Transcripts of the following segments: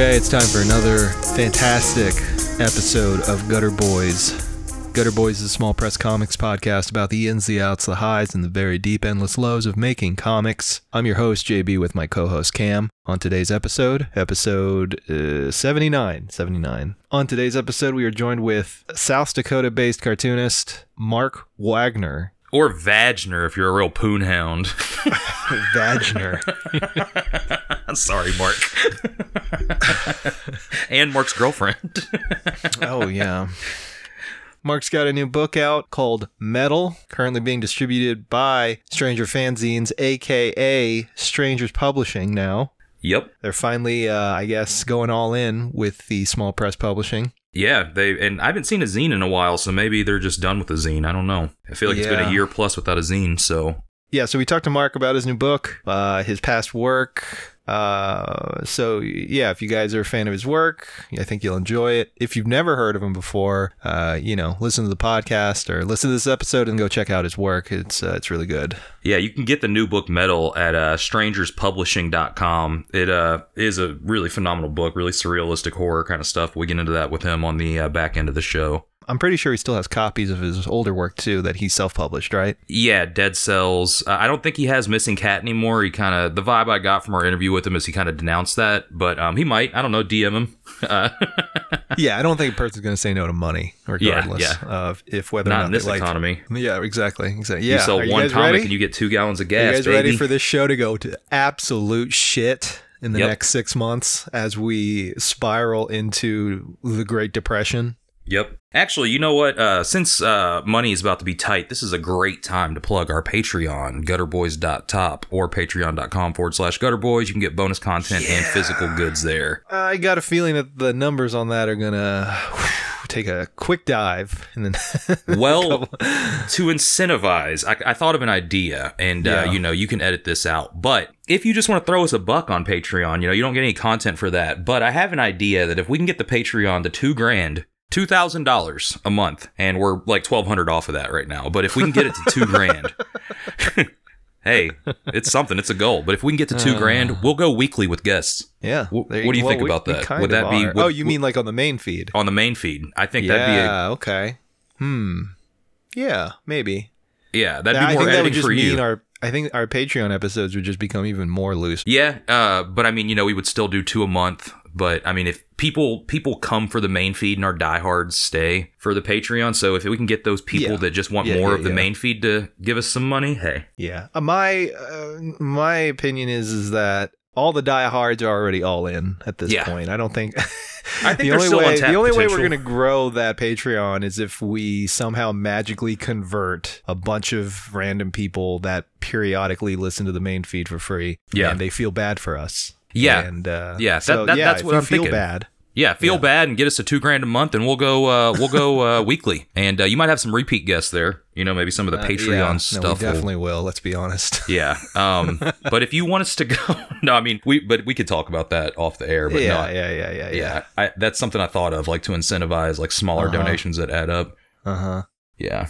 Okay, it's time for another fantastic episode of Gutter Boys. Gutter Boys is a small press comics podcast about the ins, the outs, the highs, and the very deep, endless lows of making comics. I'm your host, JB, with my co host, Cam. On today's episode, episode uh, 79. 79. On today's episode, we are joined with South Dakota based cartoonist Mark Wagner. Or Vagner if you're a real poon hound. Wagner. Sorry, Mark. and Mark's girlfriend. oh yeah. Mark's got a new book out called Metal, currently being distributed by Stranger Fanzines, aka Strangers Publishing now. yep. They're finally, uh, I guess, going all in with the small press publishing. Yeah, they and I haven't seen a zine in a while, so maybe they're just done with the zine. I don't know. I feel like it's been a year plus without a zine, so Yeah, so we talked to Mark about his new book, uh, his past work. Uh, so yeah, if you guys are a fan of his work, I think you'll enjoy it. If you've never heard of him before, uh, you know, listen to the podcast or listen to this episode and go check out his work. It's uh, it's really good. yeah, you can get the new book Metal at uh, strangerspublishing.com. It uh, is a really phenomenal book, really surrealistic horror kind of stuff. We get into that with him on the uh, back end of the show. I'm pretty sure he still has copies of his older work too that he self-published, right? Yeah, Dead Cells. Uh, I don't think he has Missing Cat anymore. He kind of the vibe I got from our interview with him is he kind of denounced that, but um, he might. I don't know. DM him. Uh, yeah, I don't think a person's going to say no to money, regardless yeah. of if whether or not not in this like. economy. Yeah, exactly, exactly. Yeah, you sell Are one guys comic ready? and you get two gallons of gas. Are you guys baby. ready for this show to go to absolute shit in the Yep. next six months as we spiral into the Great Depression? Yep. Actually, you know what? Uh, since uh, money is about to be tight, this is a great time to plug our Patreon, gutterboys.top or patreon.com forward slash gutterboys. You can get bonus content and physical goods there. I got a feeling that the numbers on that are gonna take a quick dive, and then Well, to incentivize, I, I thought of an idea, and uh, you know, you can edit this out. But if you just want to throw us a buck on Patreon, you know, you don't get any content for that. But I have an idea that if we can get the Patreon to two grand, two thousand dollars a month, and we're like twelve hundred off of that right now. But if we can get it to two grand. Hey, it's something. It's a goal. But if we can get to two grand, we'll go weekly with guests yeah. There what do you well, think we- about that? Would that be- would- oh, you mean like on the main feed? on the main feed. I think that'd be a Yeah. okay. Hmm. Yeah. Maybe. yeah, that'd Yeah, be I more think that would just for mean you. our. I think our Patreon episodes would just become even more loose. Yeah, uh, but I mean, you know, we would still do two a month. But I mean, if people people come for the main feed and our diehards stay for the Patreon, so if we can get those people Yeah. that just want Yeah, more yeah, of the main feed to give us some money, hey, Yeah. Uh, my uh, my opinion is is that all the diehards are already all in at this point. I don't think. I think the only way the only way we're going to grow that Patreon is if we somehow magically convert a bunch of random people that periodically listen to the main feed for free. Yeah. and they feel bad for us. Yeah. and uh, Yeah, that- so that- yeah, that's what I'm feel thinking. bad. Yeah, feel Yeah. bad and get us to two grand a month, and we'll go. Uh, we'll go uh, weekly, and uh, you might have some repeat guests there. You know, maybe some of the Uh, Patreon yeah, stuff. No, will- we definitely will. Let's be honest. yeah. Um, but if you want us to go, no, I mean we, but we could talk about that off the air. But yeah, no, yeah, yeah, yeah, yeah, I, that's something I thought of, like to incentivize like smaller Uh-huh. donations that add up. Uh huh. Yeah,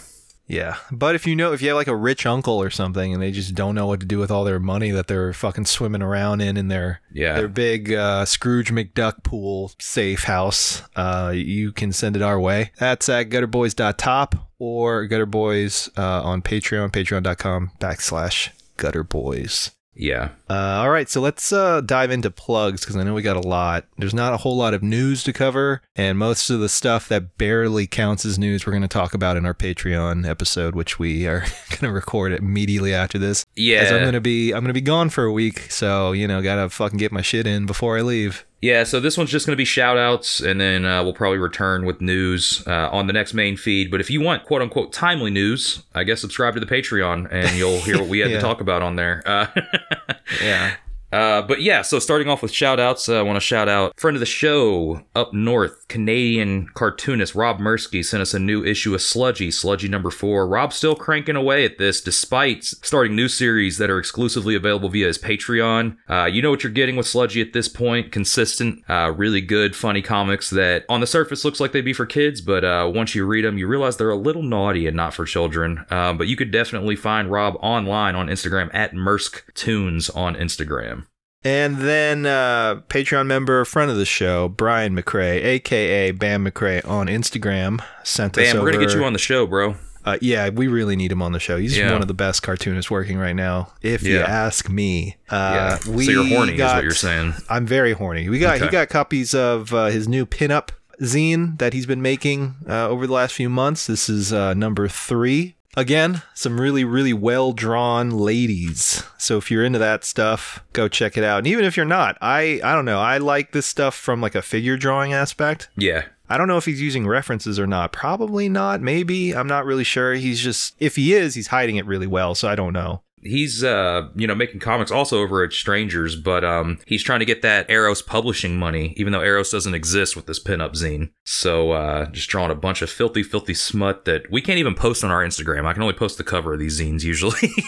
Yeah, but if you know, if you have like a rich uncle or something, and they just don't know what to do with all their money that they're fucking swimming around in in their Yeah. their big uh, Scrooge McDuck pool safe house, uh, you can send it our way. That's at gutterboys.top or gutterboys uh, on Patreon, patreon.com backslash gutterboys. Yeah. Uh, all right, so let's uh, dive into plugs because I know we got a lot. There's not a whole lot of news to cover, and most of the stuff that barely counts as news we're going to talk about in our Patreon episode, which we are going to record immediately after this. Yeah. I'm going to be, I'm going to be gone for a week, so you know, gotta fucking get my shit in before I leave. Yeah, so this one's just going to be shout outs, and then uh, we'll probably return with news uh, on the next main feed. But if you want quote unquote timely news, I guess subscribe to the Patreon and you'll hear what we had Yeah. to talk about on there. Uh, Yeah. Uh, but yeah, so starting off with shout outs, uh, I want to shout out friend of the show up north, Canadian cartoonist Rob Mursky sent us a new issue of Sludgy, Sludgy number four. Rob's still cranking away at this despite starting new series that are exclusively available via his Patreon. Uh, you know what you're getting with Sludgy at this point consistent, uh, really good, funny comics that on the surface looks like they'd be for kids, but uh, once you read them, you realize they're a little naughty and not for children. But you could definitely find Rob online on Instagram at MerskTunes on Instagram. And then uh, Patreon member, friend of the show, Brian McRae, aka Bam McRae, on Instagram, sent us Bam, we're gonna get you on the show, bro. Uh, yeah, we really need him on the show. He's Yeah. one of the best cartoonists working right now, if you ask me. Yeah. Uh, we so you're horny, is what you're saying. I'm very horny. We got he got copies of uh, his new pinup zine that he's been making uh, over the last few months. This is uh, number three. Again, some really, really well drawn ladies. So if you're into that stuff, go check it out. And even if you're not, I I don't know. I like this stuff from like a figure drawing aspect. Yeah. I don't know if he's using references or not. Probably not. Maybe. I'm not really sure. He's just, if he is, he's hiding it really well. So I don't know. He's uh, you know, making comics also over at Strangers, but um he's trying to get that Eros publishing money, even though Eros doesn't exist with this pinup zine. So uh just drawing a bunch of filthy, filthy smut that we can't even post on our Instagram. I can only post the cover of these zines usually.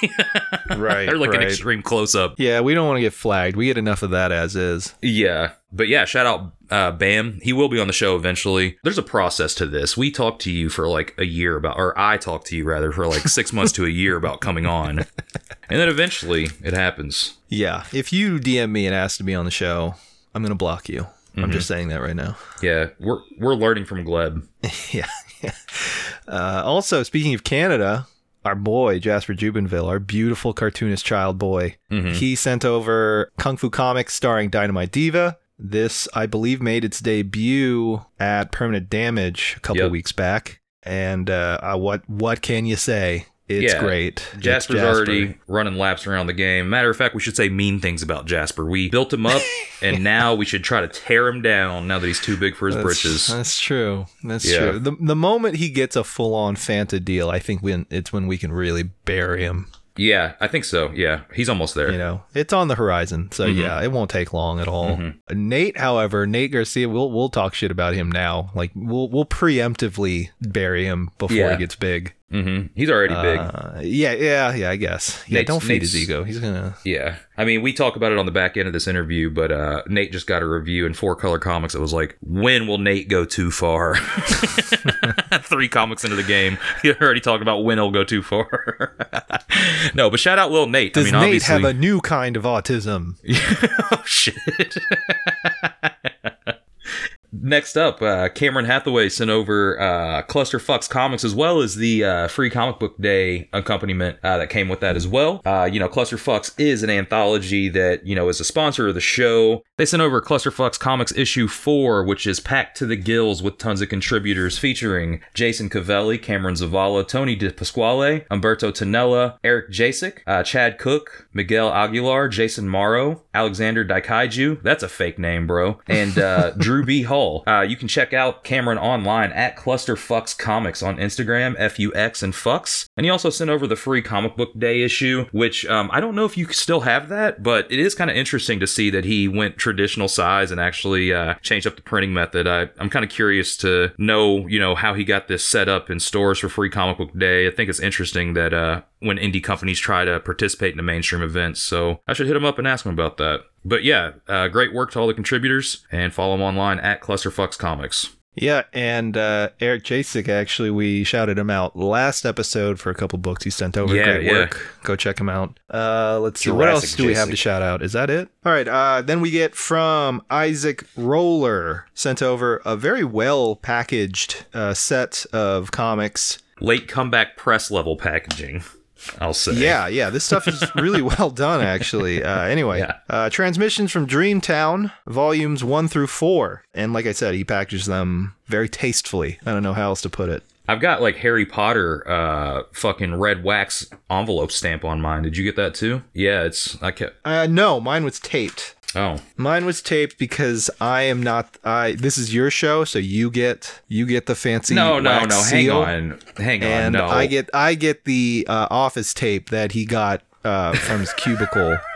Right. They're like an extreme close up. Yeah, we don't want to get flagged. We get enough of that as is. Yeah. But yeah, shout out uh, Bam. He will be on the show eventually. There's a process to this. We talked to you for like a year about, or I talked to you rather for like six months to a year about coming on. And then eventually it happens. Yeah. If you DM me and ask to be on the show, I'm going to block you. I'm just saying that right now. Yeah. We're, we're learning from Gleb. yeah. yeah. Uh, also, speaking of Canada, our boy Jasper Jubinville, our beautiful cartoonist child boy, he sent over Kung Fu Comics starring Dynamite Diva. This, I believe, made its debut at Permanent Damage a couple Yep. weeks back. And uh, what what can you say? It's Yeah. great. It's Jasper's Jasper. already running laps around the game. Matter of fact, we should say mean things about Jasper. We built him up, and now we should try to tear him down now that he's too big for his That's, britches. that's true. That's Yeah. true. The the moment he gets a full on Fanta deal, I think when it's when we can really bury him. Yeah, I think so. Yeah, he's almost there. You know, it's on the horizon. So Mm-hmm. yeah, it won't take long at all. Nate, however, Nate Garcia, we'll we'll talk shit about him now. Like we'll we'll preemptively bury him before Yeah. he gets big. Hmm He's already big. Uh, yeah, yeah, yeah. I guess. Yeah, Nate's- don't feed his ego. He's gonna. Yeah. I mean, we talk about it on the back end of this interview, but uh, Nate just got a review in Four Color Comics that was like, when will Nate go too far? Three comics into the game. He already talking about when he'll go too far. no, but shout out Lil Nate. Does I mean, Nate obviously. have a new kind of autism? oh, shit. Next up, uh, Cameron Hathaway sent over uh, Clusterfucks comics as well as the uh, free comic book day accompaniment uh, that came with that as well. Uh, you know, Clusterfucks is an anthology that you know is a sponsor of the show. They sent over Clusterfucks comics issue four, which is packed to the gills with tons of contributors featuring Jason Cavelli, Cameron Zavala, Tony De Pasquale, Umberto Tonella, Eric Jasek, uh, Chad Cook, Miguel Aguilar, Jason Morrow, Alexander Daikaiju. That's a fake name, bro. And Drew B. Hall. Uh, you can check out Cameron online at Clusterfucks Comics on Instagram, F U X and Fucks. And he also sent over the free comic book day issue, which um, I don't know if you still have that, but it is kind of interesting to see that he went traditional size and actually uh, changed up the printing method. I, I'm kind of curious to know, you know, how he got this set up in stores for free comic book day. I think it's interesting that uh, when indie companies try to participate in the mainstream events. So I should hit him up and ask him about that. But yeah, uh, great work to all the contributors and follow them online at Clusterfucks Comics. Yeah, and uh, Eric Jasek, actually, we shouted him out last episode for a couple books he sent over. Yeah, Great yeah. work. Go check him out. Uh, let's see. What else do we have to shout out? Is that it? All right. Uh, then we get from Isaac Roller, sent over a very well packaged uh, set of comics. Late comeback press level packaging, I'll say. Yeah, yeah. This stuff is really well done, actually. Uh, anyway, Yeah. uh, transmissions from Dreamtown, volumes one through four. And like I said, he packaged them very tastefully. I don't know how else to put it. I've got like Harry Potter uh fucking red wax envelope stamp on mine. Did you get that too? Yeah, it's I kept Uh, no, mine was taped. Oh. Mine was taped because I am not. I this is your show, so you get you get the fancy. No, no, no. Hang on. Hang on. And no. I get I get the uh, office tape that he got uh, from his cubicle.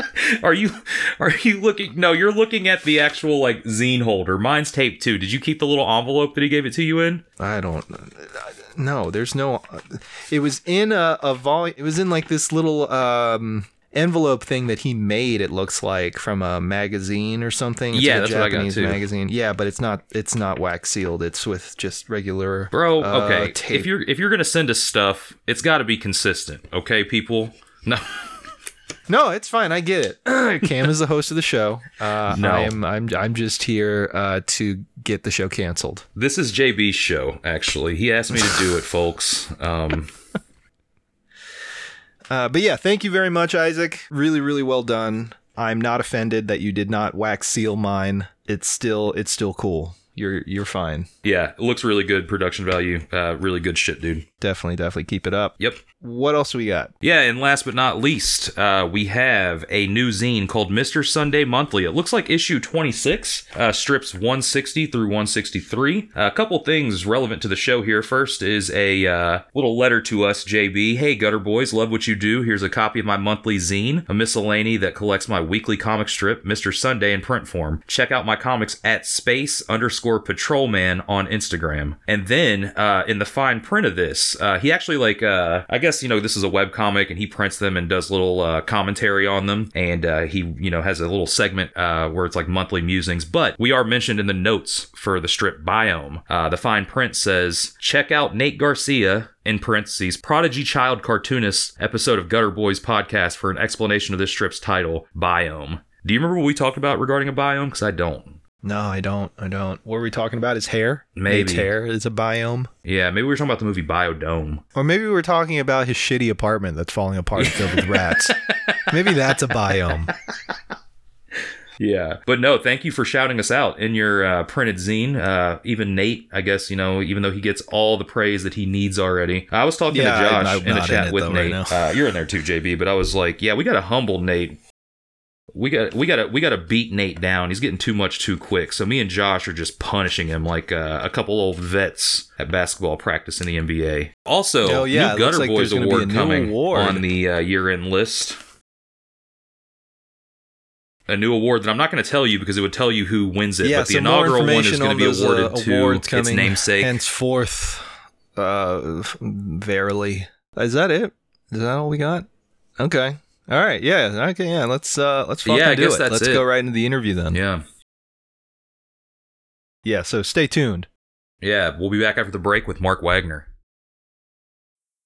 Are you are you looking No, you're looking at the actual like zine holder. Mine's taped too. Did you keep the little envelope that he gave it to you in? I don't. No, there's no. It was in a, a volume. It was in like this little um, envelope thing that he made. It looks like from a magazine or something. It's Yeah, like that's what I got, Japanese too. magazine. Yeah, but it's not. It's not wax sealed. It's with just regular. Bro, uh, okay. tape. if you're if you're gonna send us stuff, it's gotta be consistent, okay, people? No No, it's fine. I get it. Cam is the host of the show. Uh, No. I am. I'm. I'm just here uh, to get the show canceled. This is JB's show, actually. He asked me to do it, folks. Um Uh, but yeah, thank you very much, Isaac. Really, really well done. I'm not offended that you did not wax seal mine. It's still. It's still cool. You're. You're fine. yeah, it looks really good, production value. Uh really good shit, dude. Definitely. Definitely keep it up. Yep. What else we got? Yeah, and last but not least, uh, we have a new zine called Mr. Sunday Monthly. It looks like issue 26, uh, strips 160 through 163. a couple things relevant to the show here. First is a uh, little letter to us, JB. Hey, Gutter Boys, love what you do. Here's a copy of my monthly zine, a miscellany that collects my weekly comic strip, Mr. Sunday, in print form. Check out my comics at space underscore patrolman on Instagram. And then uh, in the fine print of this, uh, he actually like uh, I guess you know this is a web comic and he prints them and does little uh, commentary on them and uh, he you know has a little segment uh, where it's like monthly musings. But we are mentioned in the notes for the strip biome. The fine print says check out Nate Garcia in parentheses, Prodigy Child Cartoonist episode of Gutter Boys podcast for an explanation of this strip's title, Biome. Do you remember what we talked about regarding a biome? Because I don't. No, I don't. I don't. What were we talking about? His hair? Maybe. Nate's hair is a biome. Yeah, maybe we were talking about the movie Biodome. Or maybe we were talking about his shitty apartment that's falling apart filled with rats. maybe that's a biome. Yeah. But no, thank you for shouting us out in your uh, printed zine. Uh, even Nate, I guess, you know, even though he gets all the praise that he needs already. I was talking Yeah, to Josh I'm- I'm in a chat in with though right Nate. now. uh, you're in there too, JB, but I was like, yeah, we got to humble Nate. We got we got to we got to beat Nate down. He's getting too much too quick. So me and Josh are just punishing him like uh, a couple old vets at basketball practice in the NBA. Also, Oh, yeah, new Gutter like Boys there's gonna be a award coming award. on the uh, year-end list. A new award that I'm not going to tell you because it would tell you who wins it. yeah, but the inaugural one is going to be awarded uh, to its namesake. henceforth. Uh, verily, is that it? Is that all we got? Okay. All right. Yeah. Okay. Yeah. Let's uh let's fucking Yeah, I do guess it. that's let's it. go right into the interview then. yeah, Yeah. So stay tuned. yeah. We'll be back after the break with Mark Wagner.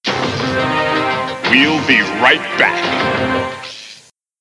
We'll be right back.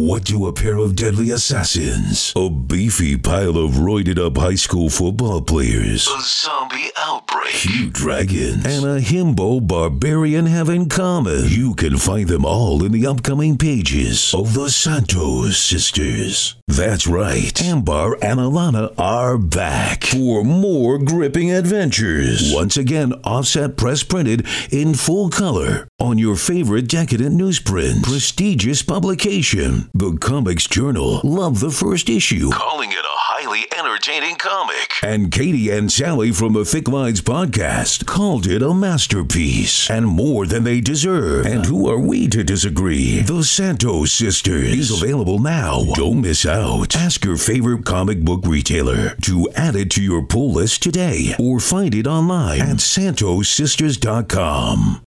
What do a pair of deadly assassins, a beefy pile of roided up high school football players, a zombie outbreak, huge dragons, and a himbo barbarian have in common? You can find them all in the upcoming pages of the Santos Sisters. That's right, Ambar and Alana are back for more gripping adventures. Once again, offset press printed in full color on your favorite decadent newsprint. Prestigious publication. The Comics Journal. Love the first issue. Calling it a highly entertaining comic. And Katie and Sally from the Thick Lines podcast called it a masterpiece and more than they deserve. And who are we to disagree? The Santos Sisters is available now. Don't miss out. Ask your favorite comic book retailer to add it to your pull list today or find it online at santossisters.com.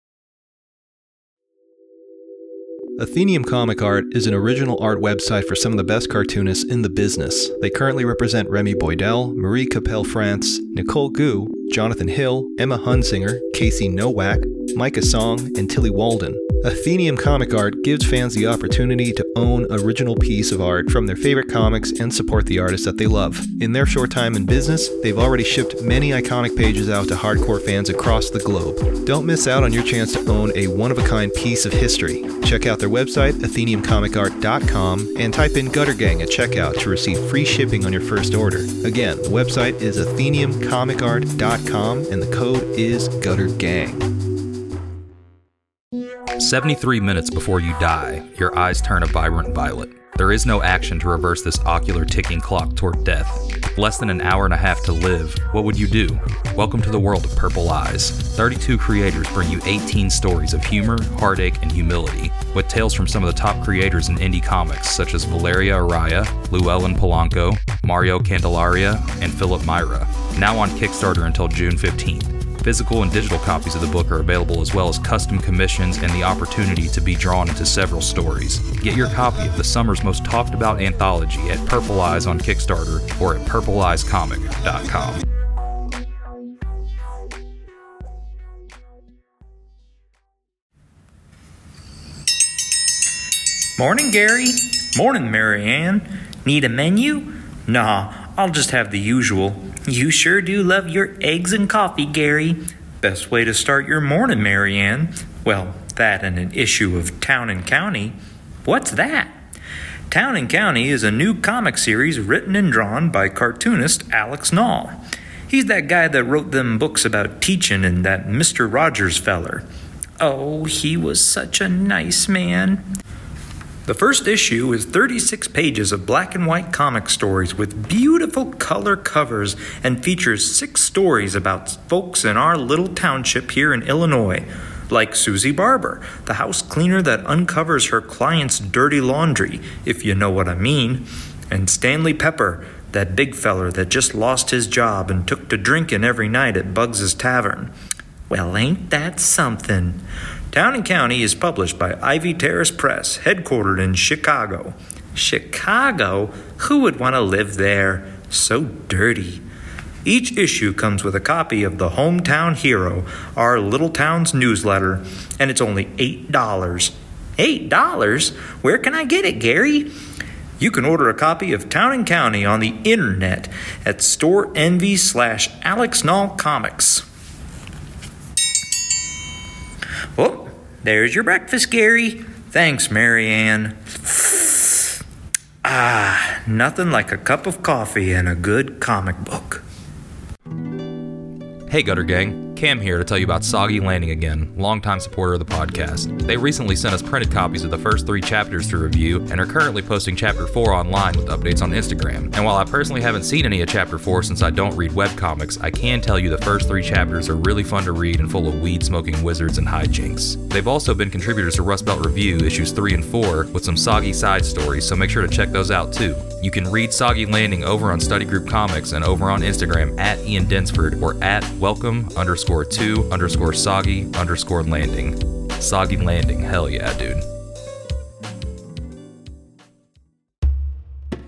Athenium Comic Art is an original art website for some of the best cartoonists in the business. They currently represent Remy Boydell, Marie Capelle France, Nicole Goux, Jonathan Hill, Emma Hunsinger, Casey Nowak, Micah Song, and Tilly Walden. Athenium Comic Art gives fans the opportunity to own original piece of art from their favorite comics and support the artists that they love. In their short time in business, they've already shipped many iconic pages out to hardcore fans across the globe. Don't miss out on your chance to own a one-of-a-kind piece of history. Check out their website, atheniumcomicart.com, and type in Gutter Gang at checkout to receive free shipping on your first order. Again, the website is atheniumcomicart.com, and the code is Gutter Gang. 73 minutes before you die, your eyes turn a vibrant violet. There is no action to reverse this ocular ticking clock toward death. Less than an hour and a half to live, what would you do? Welcome to the world of Purple Eyes. 32 creators bring you 18 stories of humor, heartache, and humility, with tales from some of the top creators in indie comics, such as Valeria Araya, Llewellyn Polanco, Mario Candelaria, and Philip Myra. Now on Kickstarter until June 15th. Physical and digital copies of the book are available as well as custom commissions and the opportunity to be drawn into several stories. Get your copy of the summer's most talked about anthology at Purple Eyes on Kickstarter or at purpleeyescomic.com. Morning, Gary. Morning, Marianne. Need a menu? Nah, I'll just have the usual. You sure do love your eggs and coffee, Gary. Best way to start your morning, Marianne. Well, that and an issue of Town and County. What's that? Town and County is a new comic series written and drawn by cartoonist Alex Nall. He's that guy that wrote them books about teaching and that Mr. Rogers feller. Oh, he was such a nice man. The first issue is 36 pages of black and white comic stories with beautiful color covers and features six stories about folks in our little township here in Illinois, like Susie Barber, the house cleaner that uncovers her client's dirty laundry, if you know what I mean, and Stanley Pepper, that big feller that just lost his job and took to drinking every night at Bugs's Tavern. Well, ain't that something? Town and County is published by Ivy Terrace Press, headquartered in Chicago. Chicago? Who would want to live there? So dirty. Each issue comes with a copy of the Hometown Hero, our little town's newsletter, and it's only $8. $8? Where can I get it, Gary? You can order a copy of Town and County on the internet at Store Envy slash Alex Comics. Oh, there's your breakfast, Gary. Thanks, Marianne. Ah, nothing like a cup of coffee and a good comic book. Hey Gutter Gang, Cam here to tell you about Soggy Landing again, longtime supporter of the podcast. They recently sent us printed copies of the first three chapters to review and are currently posting chapter 4 online with updates on Instagram. And while I personally haven't seen any of chapter 4 since I don't read webcomics, I can tell you the first three chapters are really fun to read and full of weed smoking wizards and hijinks. They've also been contributors to Rust Belt Review issues 3 and 4 with some soggy side stories, so make sure to check those out too. You can read Soggy Landing over on Study Group Comics and over on Instagram at Ian Densford or at welcome underscore two underscore soggy underscore landing. Soggy Landing, hell yeah, dude.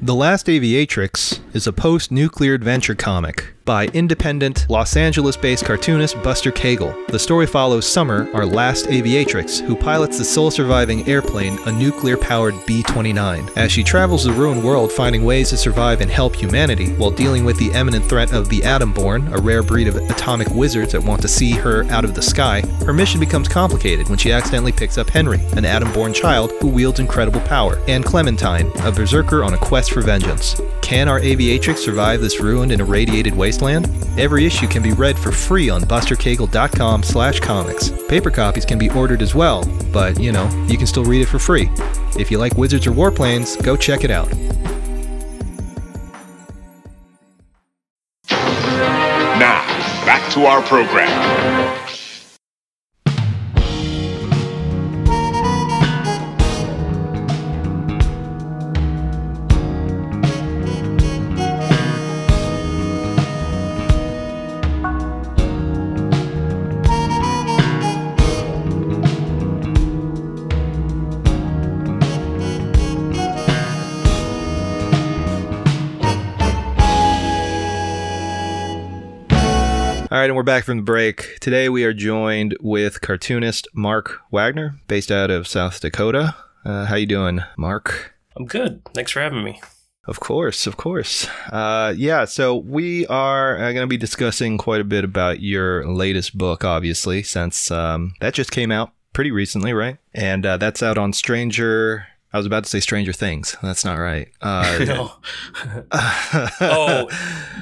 The Last Aviatrix is a post nuclear adventure comic by independent Los Angeles based cartoonist Buster Cagle. The story follows Summer, our last aviatrix, who pilots the sole surviving airplane, a nuclear powered B 29. As she travels the ruined world finding ways to survive and help humanity while dealing with the imminent threat of the Atomborn, a rare breed of atomic wizards that want to see her out of the sky, her mission becomes complicated when she accidentally picks up Henry, an Atom-born child who wields incredible power, and Clementine, a berserker on a quest for vengeance. Can our aviatrix survive this ruined and irradiated wasteland? Wasteland? Every issue can be read for free on bustercagle.com slash comics. Paper copies can be ordered as well, but, you know, you can still read it for free. If you like Wizards or Warplanes, go check it out. Now, back to our program. And we're back from the break. Today we are joined with cartoonist Mark Wagner, based out of South Dakota. Uh, how you doing, Mark? I'm good. Thanks for having me. Of course, of course. Uh, yeah, so we are uh, going to be discussing quite a bit about your latest book, obviously, since um, that just came out pretty recently, right? And uh, that's out on Stranger. I was about to say Stranger Things. That's not right. Uh, No. oh,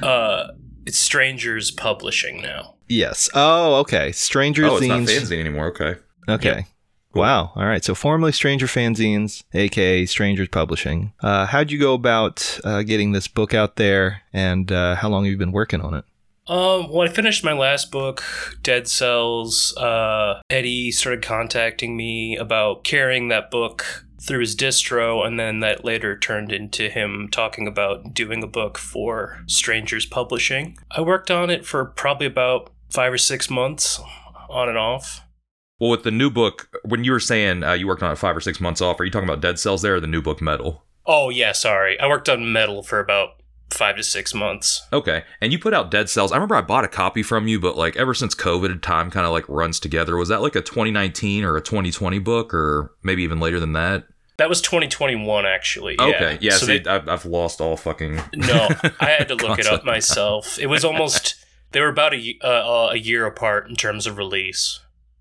uh, it's Strangers Publishing now. yes. Oh, okay. Stranger Oh, it's not Things. fanzine anymore. Okay. Okay. Wow. All right. So formerly Stranger Fanzines, aka Strangers Publishing. Uh, how'd you go about uh, getting this book out there, and uh, how long have you been working on it? Um, when I finished my last book, Dead Cells, uh, Eddie started contacting me about carrying that book through his distro, and then that later turned into him talking about doing a book for Strangers Publishing. I worked on it for probably about five or six months, on and off. Well, with the new book, when you were saying uh, you worked on it five or six months off, are you talking about Dead Cells there or the new book Metal? Oh, yeah, sorry. I worked on Metal for about five to six months. Okay. And you put out Dead Cells. I remember I bought a copy from you, but like ever since COVID, time kind of like runs together. Was that like a 2019 or a 2020 book or maybe even later than that? That was 2021, actually. Okay. Yeah. So see, they- I've, lost all fucking. no, I had to look it up myself. It was almost they were about a y- uh, a year apart in terms of release.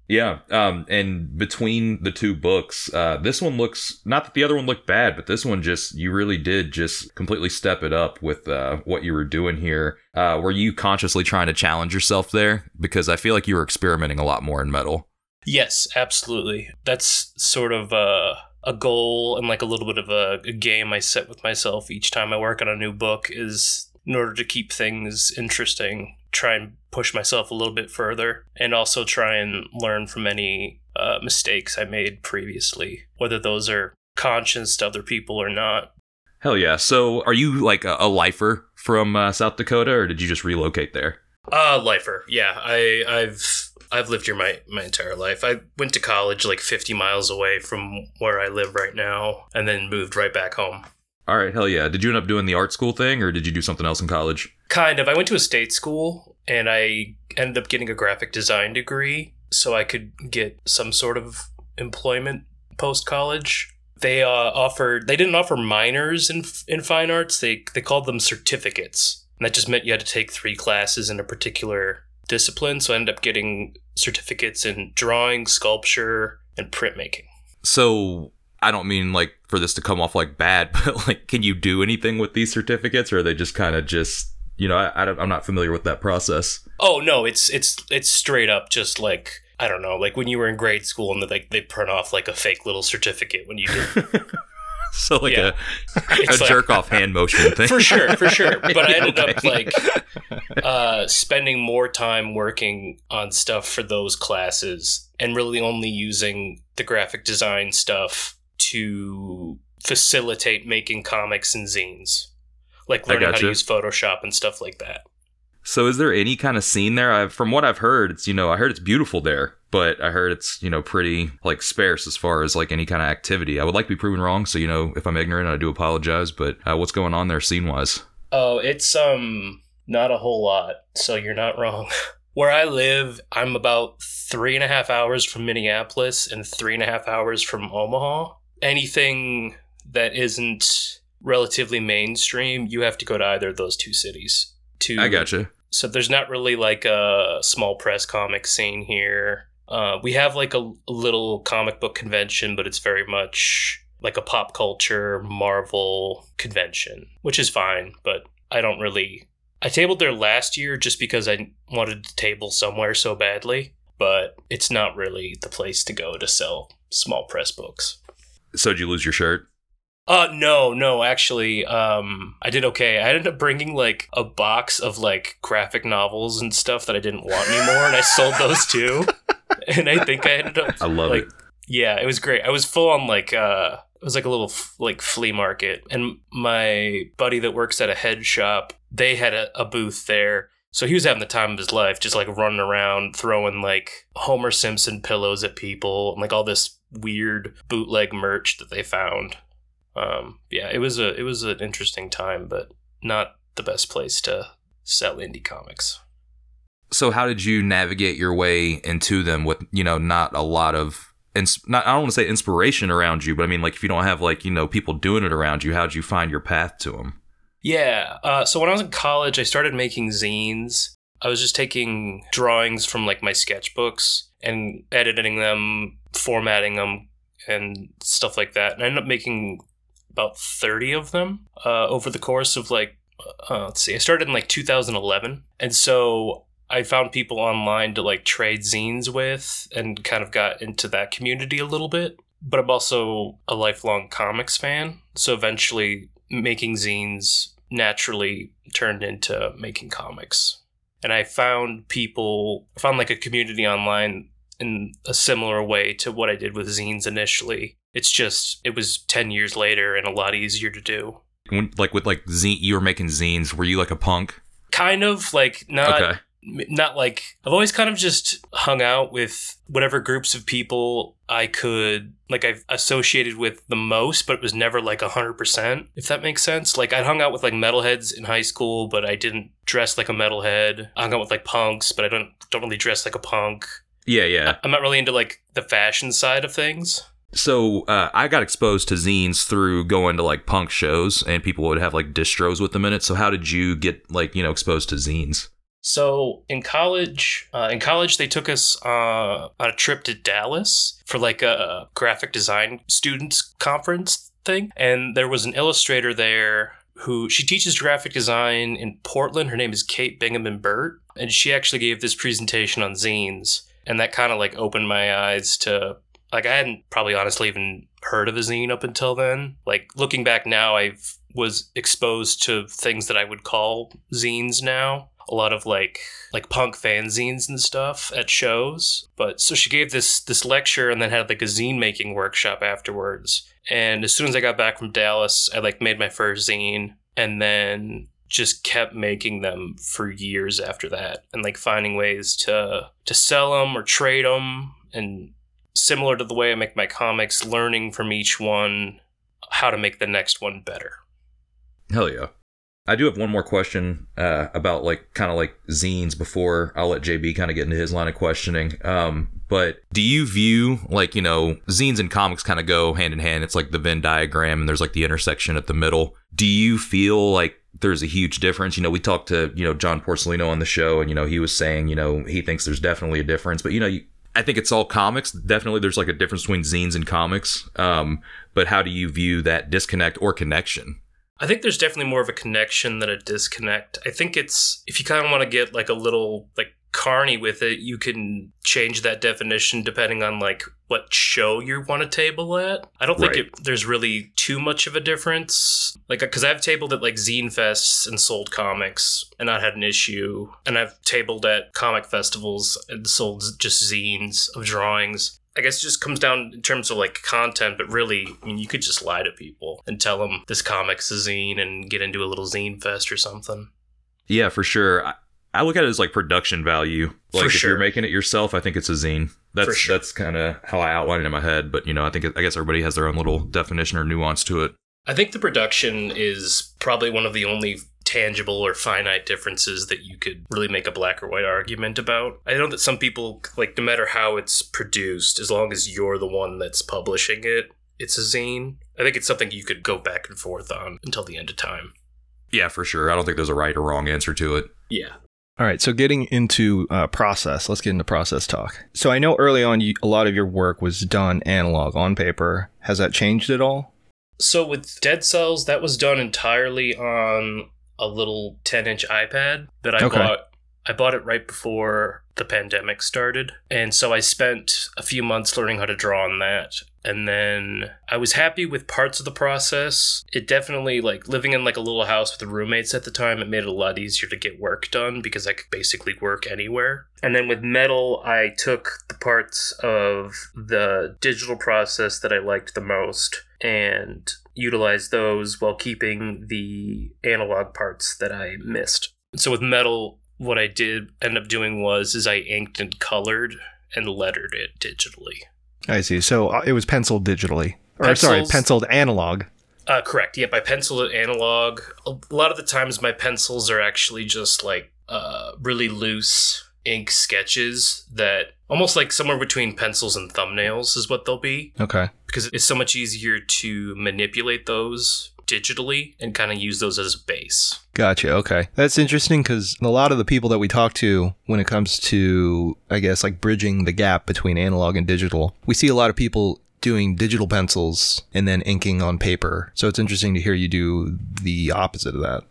Yeah. Um. And between the two books, uh, this one looks not that the other one looked bad, but this one just you really did just completely step it up with uh, what you were doing here. Uh, were you consciously trying to challenge yourself there? Because I feel like you were experimenting a lot more in metal. Yes, absolutely. That's sort of uh, a goal and like a little bit of a, a game I set with myself each time I work on a new book is in order to keep things interesting, try and push myself a little bit further and also try and learn from any uh, mistakes I made previously, whether those are conscious to other people or not. Hell yeah! So, are you like a, a lifer from uh, South Dakota, or did you just relocate there? Uh lifer. Yeah, I I've I've lived here my my entire life. I went to college like 50 miles away from where I live right now and then moved right back home. All right, hell yeah! Did you end up doing the art school thing, or did you do something else in college? Kind of. I went to a state school and I ended up getting a graphic design degree so I could get some sort of employment post college. They uh, offered. They didn't offer minors in in fine arts. They they called them certificates, and that just meant you had to take three classes in a particular discipline. So I ended up getting certificates in drawing, sculpture, and printmaking. So, I don't mean like for this to come off like bad, but like, can you do anything with these certificates, or are they just kind of just you know? I, I don't, I'm not familiar with that process. Oh no, it's it's it's straight up just like I don't know, like when you were in grade school and they like they print off like a fake little certificate when you did So like Yeah. a It's a like- jerk off hand motion thing. for sure, for sure. But I ended up like uh, spending more time working on stuff for those classes and really only using the graphic design stuff to facilitate making comics and zines, like learning how to use Photoshop and stuff like that. So is there any kind of scene there? I've, from what I've heard, it's you know I heard it's beautiful there, but I heard it's you know pretty like sparse as far as like any kind of activity. I would like to be proven wrong, so you know if I'm ignorant, I do apologize. But uh, what's going on there scene wise? Oh, it's um not a whole lot, so you're not wrong. Where I live, I'm about three and a half hours from Minneapolis and three and a half hours from Omaha. Anything that isn't relatively mainstream, you have to go to either of those two cities. To I gotcha. so there's not really like a small press comic scene here. Uh, we have like a, a little comic book convention, but it's very much like a pop culture Marvel convention, which is fine. But I don't really. I tabled there last year just because I wanted to table somewhere so badly, but it's not really the place to go to sell small press books. So did you lose your shirt? Uh no, no, actually, um I did okay. I ended up bringing like a box of like graphic novels and stuff that I didn't want anymore and I sold those too. and I think I ended up I love like it. yeah, it was great. I was full on like uh it was like a little f- like flea market and my buddy that works at a head shop, they had a, a booth there. So he was having the time of his life just like running around throwing like Homer Simpson pillows at people and like all this weird bootleg merch that they found. Um, yeah, it was a it was an interesting time, but not the best place to sell indie comics. So how did you navigate your way into them with you know not a lot of ins- not I don't want to say inspiration around you, but I mean like if you don't have like you know people doing it around you, how'd you find your path to them? Yeah. Uh, so when I was in college, I started making zines. I was just taking drawings from like my sketchbooks and editing them, formatting them, and stuff like that. And I ended up making about 30 of them uh, over the course of like, uh, let's see, I started in like 2011. And so I found people online to like trade zines with and kind of got into that community a little bit. But I'm also a lifelong comics fan. So eventually making zines naturally turned into making comics. And I found people, I found like a community online in a similar way to what I did with zines initially. It's just, it was 10 years later and a lot easier to do. When, like with like zine, you were making zines. Were you like a punk? Kind of like not okay. Not like I've always kind of just hung out with whatever groups of people I could like I've associated with the most, but it was never like hundred percent, if that makes sense. Like I'd hung out with like metalheads in high school, but I didn't dress like a metalhead. I hung out with like punks, but I don't don't really dress like a punk. Yeah, yeah. I'm not really into like the fashion side of things. So uh, I got exposed to zines through going to like punk shows, and people would have like distros with them in it. So how did you get like you know exposed to zines? So in college, uh, in college they took us uh, on a trip to Dallas for like a graphic design students conference thing, and there was an illustrator there who she teaches graphic design in Portland. Her name is Kate Bingaman Burt, and she actually gave this presentation on zines, and that kind of like opened my eyes to like I hadn't probably honestly even heard of a zine up until then. Like looking back now, I was exposed to things that I would call zines now a lot of like like punk fanzines and stuff at shows. But so she gave this this lecture and then had like a zine making workshop afterwards. And as soon as I got back from Dallas, I like made my first zine and then just kept making them for years after that and like finding ways to to sell them or trade them and similar to the way I make my comics learning from each one how to make the next one better. Hell yeah. I do have one more question uh, about like kind of like zines before I'll let JB kind of get into his line of questioning. Um, but do you view like you know zines and comics kind of go hand in hand? It's like the Venn diagram, and there's like the intersection at the middle. Do you feel like there's a huge difference? You know, we talked to you know John Porcellino on the show, and you know he was saying you know he thinks there's definitely a difference, but you know you, I think it's all comics. Definitely, there's like a difference between zines and comics. Um, but how do you view that disconnect or connection? I think there's definitely more of a connection than a disconnect. I think it's if you kind of want to get like a little like carny with it, you can change that definition depending on like what show you want to table at. I don't think Right. it, there's really too much of a difference. Like, uh, because I've tabled at like zine fests and sold comics and not had an issue, and I've tabled at comic festivals and sold just zines of drawings. I guess it just comes down in terms of like content, but really, I mean, you could just lie to people and tell them this comic's a zine and get into a little zine fest or something. Yeah, for sure. I, I look at it as like production value. Like For if sure. you're making it yourself, I think it's a zine. That's sure. that's kind of how I outline it in my head. But you know, I think I guess everybody has their own little definition or nuance to it. I think the production is probably one of the only tangible or finite differences that you could really make a black or white argument about. I know that some people, like, no matter how it's produced, as long as you're the one that's publishing it, it's a zine. I think it's something you could go back and forth on until the end of time. Yeah, for sure. I don't think there's a right or wrong answer to it. Yeah. All right, so getting into uh, process, let's get into process talk. So I know early on, you, a lot of your work was done analog on paper. Has that changed at all? So with Dead Cells, that was done entirely on a little 10 inch iPad that I Okay. bought. I bought it right before the pandemic started. And so I spent a few months learning how to draw on that. And then I was happy with parts of the process. It definitely like living in like a little house with roommates at the time, it made it a lot easier to get work done because I could basically work anywhere. And then with metal, I took the parts of the digital process that I liked the most and utilized those while keeping the analog parts that I missed. So with metal, what I did end up doing was is I inked and colored and lettered it digitally. I see. So uh, it was penciled digitally. Or sorry, penciled analog. Uh, correct. Yep, I penciled it analog. A lot of the times, my pencils are actually just like uh, really loose ink sketches that almost like somewhere between pencils and thumbnails is what they'll be Okay. because it's so much easier to manipulate those digitally and kind of use those as a base. Gotcha. Okay. That's interesting because a lot of the people that we talk to when it comes to, I guess, like bridging the gap between analog and digital, we see a lot of people doing digital pencils and then inking on paper. So it's interesting to hear you do the opposite of that.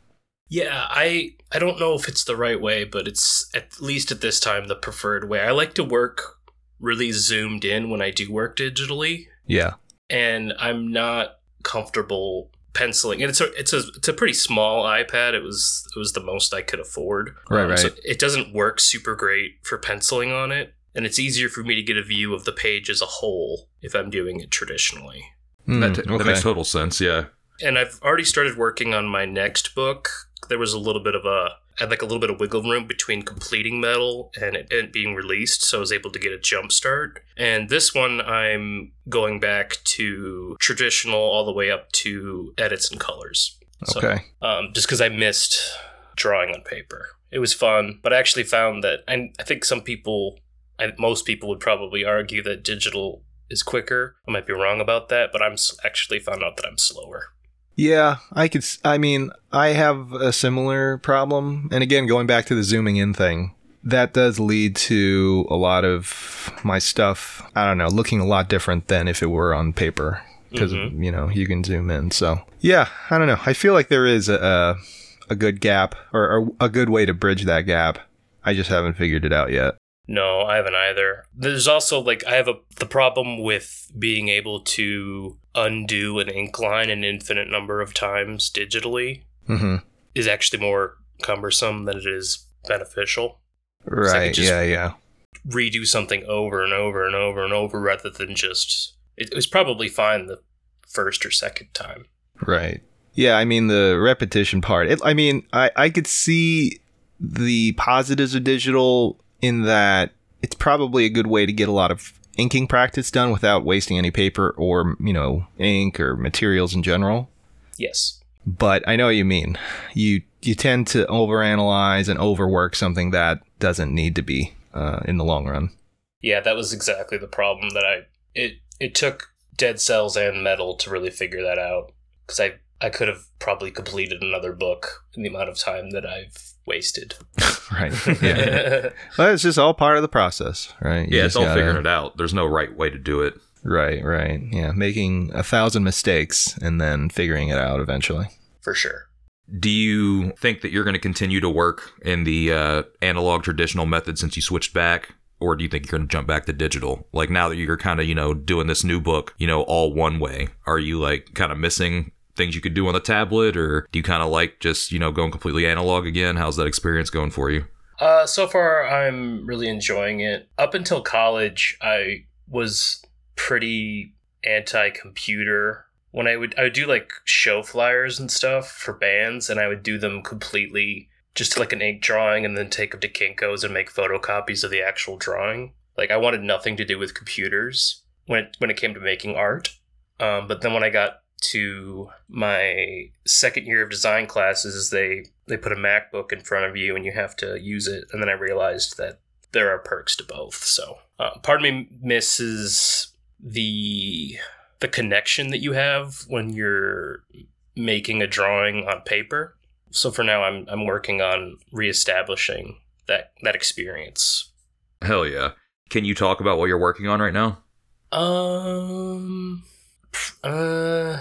Yeah, I I don't know if it's the right way, but it's at least at this time the preferred way. I like to work really zoomed in when I do work digitally. Yeah. and I'm not comfortable penciling. And it's a it's a it's a pretty small iPad. It was it was the most I could afford. Um, Right, So right. it doesn't work super great for penciling on it, and it's easier for me to get a view of the page as a whole if I'm doing it traditionally. Hmm, that, that okay. makes total sense. Yeah. And I've already started working on my next book. There was a little bit of a I had like a little bit of wiggle room between completing metal and it, and being released, so I was able to get a jump start. And this one, I'm going back to traditional all the way up to edits and colors. So, Okay. um, just because I missed drawing on paper, it was fun, but I actually found that I, I think some people, I, most people would probably argue that digital is quicker. I might be wrong about that, but I'm actually found out that I'm slower. Yeah, I could. I mean, I have a similar problem. And again, going back to the zooming in thing, that does lead to a lot of my stuff, I don't know, looking a lot different than if it were on paper. Because, mm-hmm. you know, you can zoom in. So, yeah, I don't know. I feel like there is a, a, a good gap or, or a good way to bridge that gap. I just haven't figured it out yet. No, I haven't either. There's also like I have a the problem with being able to undo an ink line an infinite number of times digitally hmm is actually more cumbersome than it is beneficial. Right. yeah, yeah. Redo something over and over and over and over rather than just it, it was probably fine the first or second time. Right. Yeah, I mean the repetition part. It, I mean, I I could see the positives of digital in that it's probably a good way to get a lot of inking practice done without wasting any paper or, you know, ink or materials in general. Yes. But I know what you mean. You you tend to overanalyze and overwork something that doesn't need to be uh, in the long run. Yeah, that was exactly the problem that I it it took Dead Cells and Metal to really figure that out because I I could have probably completed another book in the amount of time that I've wasted. Right. Yeah. well, it's just all part of the process, right? You Yeah, just it's all gotta- figuring it out. There's no right way to do it. Right, right. Yeah, making a thousand mistakes and then figuring it out eventually. For sure. Do you think that you're going to continue to work in the uh, analog traditional method since you switched back? Or do you think you're going to jump back to digital? Like now that you're kind of, you know, doing this new book, you know, all one way, are you like kind of missing things you could do on the tablet? Or do you kind of like just, you know, going completely analog again? How's that experience going for you? Uh, so far, I'm really enjoying it. Up until college, I was pretty anti-computer. When I would, I would do like show flyers and stuff for bands, and I would do them completely just like an ink drawing, and then take them to Kinkos and make photocopies of the actual drawing. Like I wanted nothing to do with computers when it, when it came to making art. Um, but then when I got to my second year of design classes, they they put a MacBook in front of you and you have to use it. And then I realized that there are perks to both. So uh, part of me misses the the connection that you have when you're making a drawing on paper. So for now, I'm I'm working on reestablishing that that experience. Hell yeah. Can you talk about what you're working on right now? Um. Uh.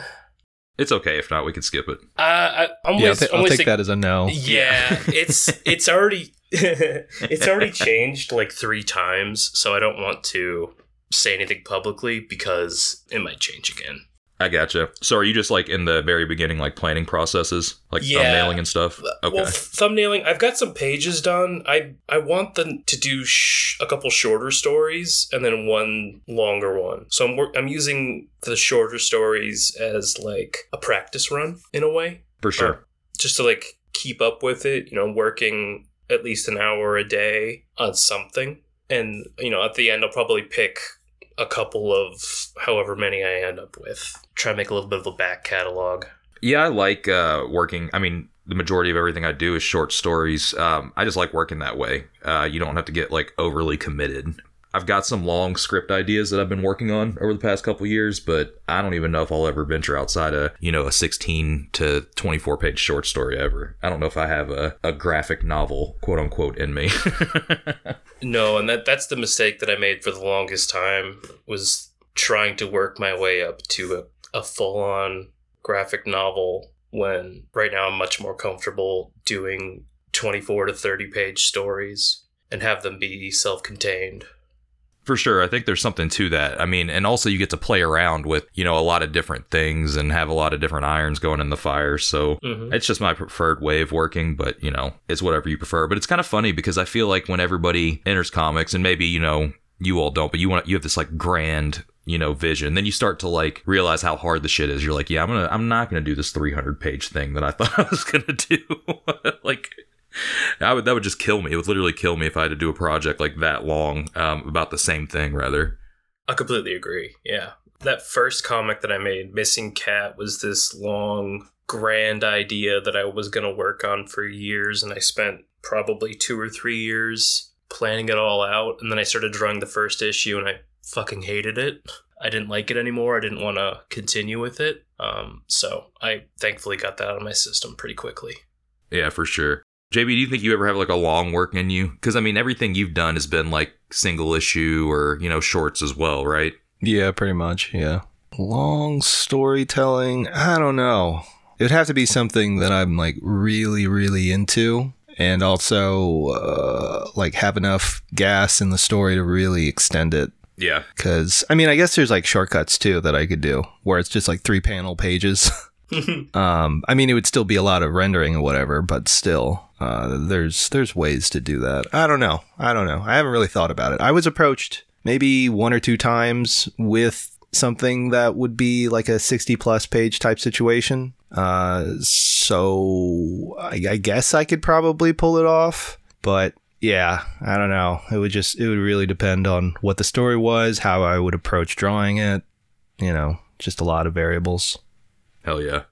It's okay. If not, we can skip it. I, I I'm yeah, I'll, always, ta- I'm I'll take think- that as a no. Yeah, it's it's already it's already changed like three times, so I don't want to say anything publicly because it might change again. I gotcha. So are you just like in the very beginning, like planning processes, like Yeah. thumbnailing and stuff? Okay. Well, thumbnailing. I've got some pages done. I I want them to do sh- a couple shorter stories and then one longer one. So I'm I'm using the shorter stories as like a practice run in a way, For sure. just to like keep up with it. You know, working at least an hour a day on something, and you know, at the end, I'll probably pick a couple of however many I end up with. Try to make a little bit of a back catalog. Yeah, I like uh, working. I mean, the majority of everything I do is short stories. Um, I just like working that way. Uh, you don't have to get like overly committed. I've got some long script ideas that I've been working on over the past couple years, but I don't even know if I'll ever venture outside a you know a 16 to 24 page short story ever. I don't know if I have a, a graphic novel quote unquote in me. No, and that that's the mistake that I made for the longest time was trying to work my way up to a, a full on graphic novel when right now I'm much more comfortable doing 24 to 30 page stories and have them be self contained. For sure. I think there's something to that. I mean, and also you get to play around with, you know, a lot of different things and have a lot of different irons going in the fire. So Mhm. it's just my preferred way of working, but, you know, it's whatever you prefer. But it's kind of funny because I feel like when everybody enters comics, and maybe, you know, you all don't, but you want, you have this like grand, you know, vision. Then you start to like realize how hard the shit is. You're like, yeah, I'm gonna, I'm not gonna do this 300 page thing that I thought I was gonna do. like, I would that would just kill me. It would literally kill me if I had to do a project like that long um, about the same thing. Rather, I completely agree. Yeah. That first comic that I made, Missing Cat, was this long, grand idea that I was going to work on for years. And I spent probably two or three years planning it all out. And then I started drawing the first issue and I fucking hated it. I didn't like it anymore. I didn't want to continue with it. Um, so I thankfully got that out of my system pretty quickly. yeah, for sure. JB, do you think you ever have like a long work in you? Because I mean, everything you've done has been like single issue or you know shorts as well, right? Yeah, pretty much. Yeah. Long storytelling. I don't know. It would have to be something that I'm like really, really into, and also uh, like have enough gas in the story to really extend it. Yeah, Because I mean, I guess there's like shortcuts too that I could do, where it's just like three panel pages. um, I mean, it would still be a lot of rendering or whatever, but still, uh, there's there's ways to do that. I don't know. I don't know. I haven't really thought about it. I was approached maybe one or two times with something that would be like a 60 plus page type situation. Uh, so I, I guess I could probably pull it off, but yeah, I don't know. It would just it would really depend on what the story was, how I would approach drawing it. You know, just a lot of variables. hell yeah.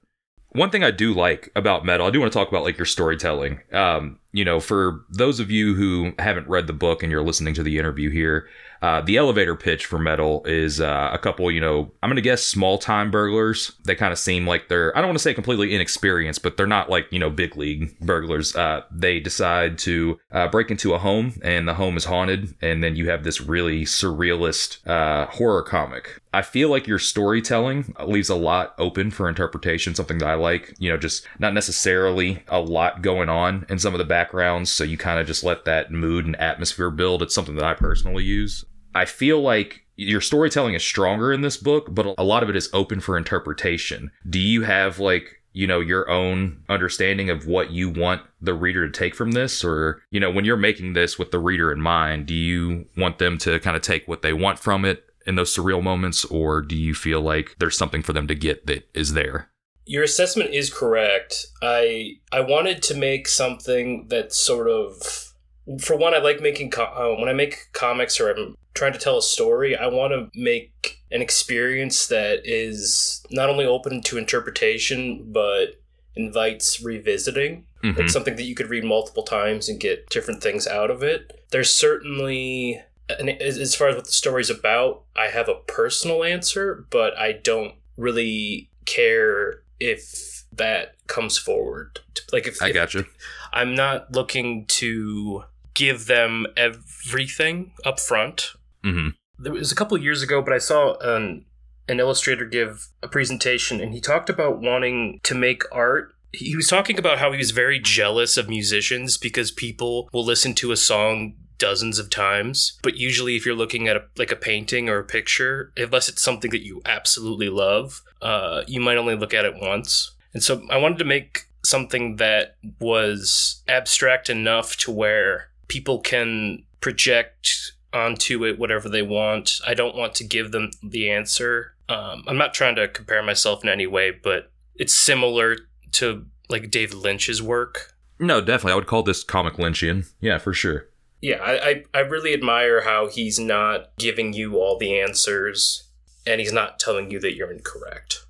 One thing I do like about metal, I do want to talk about like your storytelling. Um, you know, for those of you who haven't read the book and you're listening to the interview here, uh, the elevator pitch for metal is uh, a couple, you know, I'm to guess small time burglars. They kind of seem like they're, I don't want to say completely inexperienced, but they're not like, you know, big league burglars. Uh, they decide to uh, break into a home and the home is haunted. And then you have this really surrealist uh, horror comic. I feel like your storytelling leaves a lot open for interpretation, something that I like, you know, just not necessarily a lot going on in some of the backgrounds. So you kind of just let that mood and atmosphere build. It's something that I personally use. I feel like your storytelling is stronger in this book, but a lot of it is open for interpretation. Do you have like, you know, your own understanding of what you want the reader to take from this? Or, you know, when you're making this with the reader in mind, do you want them to kind of take what they want from it in those surreal moments? Or do you feel like there's something for them to get that is there? Your assessment is correct. I I wanted to make something that sort of, for one, I like making co- uh, when I make comics or I'm trying to tell a story. I want to make an experience that is not only open to interpretation but invites revisiting. Mhm. It's something that you could read multiple times and get different things out of it. There's certainly, and as far as what the story's about, I have a personal answer, but I don't really care if that comes forward. Like if I got gotcha. I'm not looking to give them everything up front. hmm There was a couple years ago, but I saw an an illustrator give a presentation, and he talked about wanting to make art. He was talking about how he was very jealous of musicians because people will listen to a song dozens of times. But usually, if you're looking at a, like a painting or a picture, unless it's something that you absolutely love, uh, you might only look at it once. And so I wanted to make something that was abstract enough to where people can project onto it whatever they want. I don't want to give them the answer. Um, I'm not trying to compare myself in any way, but it's similar to like David Lynch's work. No, definitely. I would call this comic Lynchian. Yeah, for sure. Yeah, I, I, I really admire how he's not giving you all the answers and he's not telling you that you're incorrect.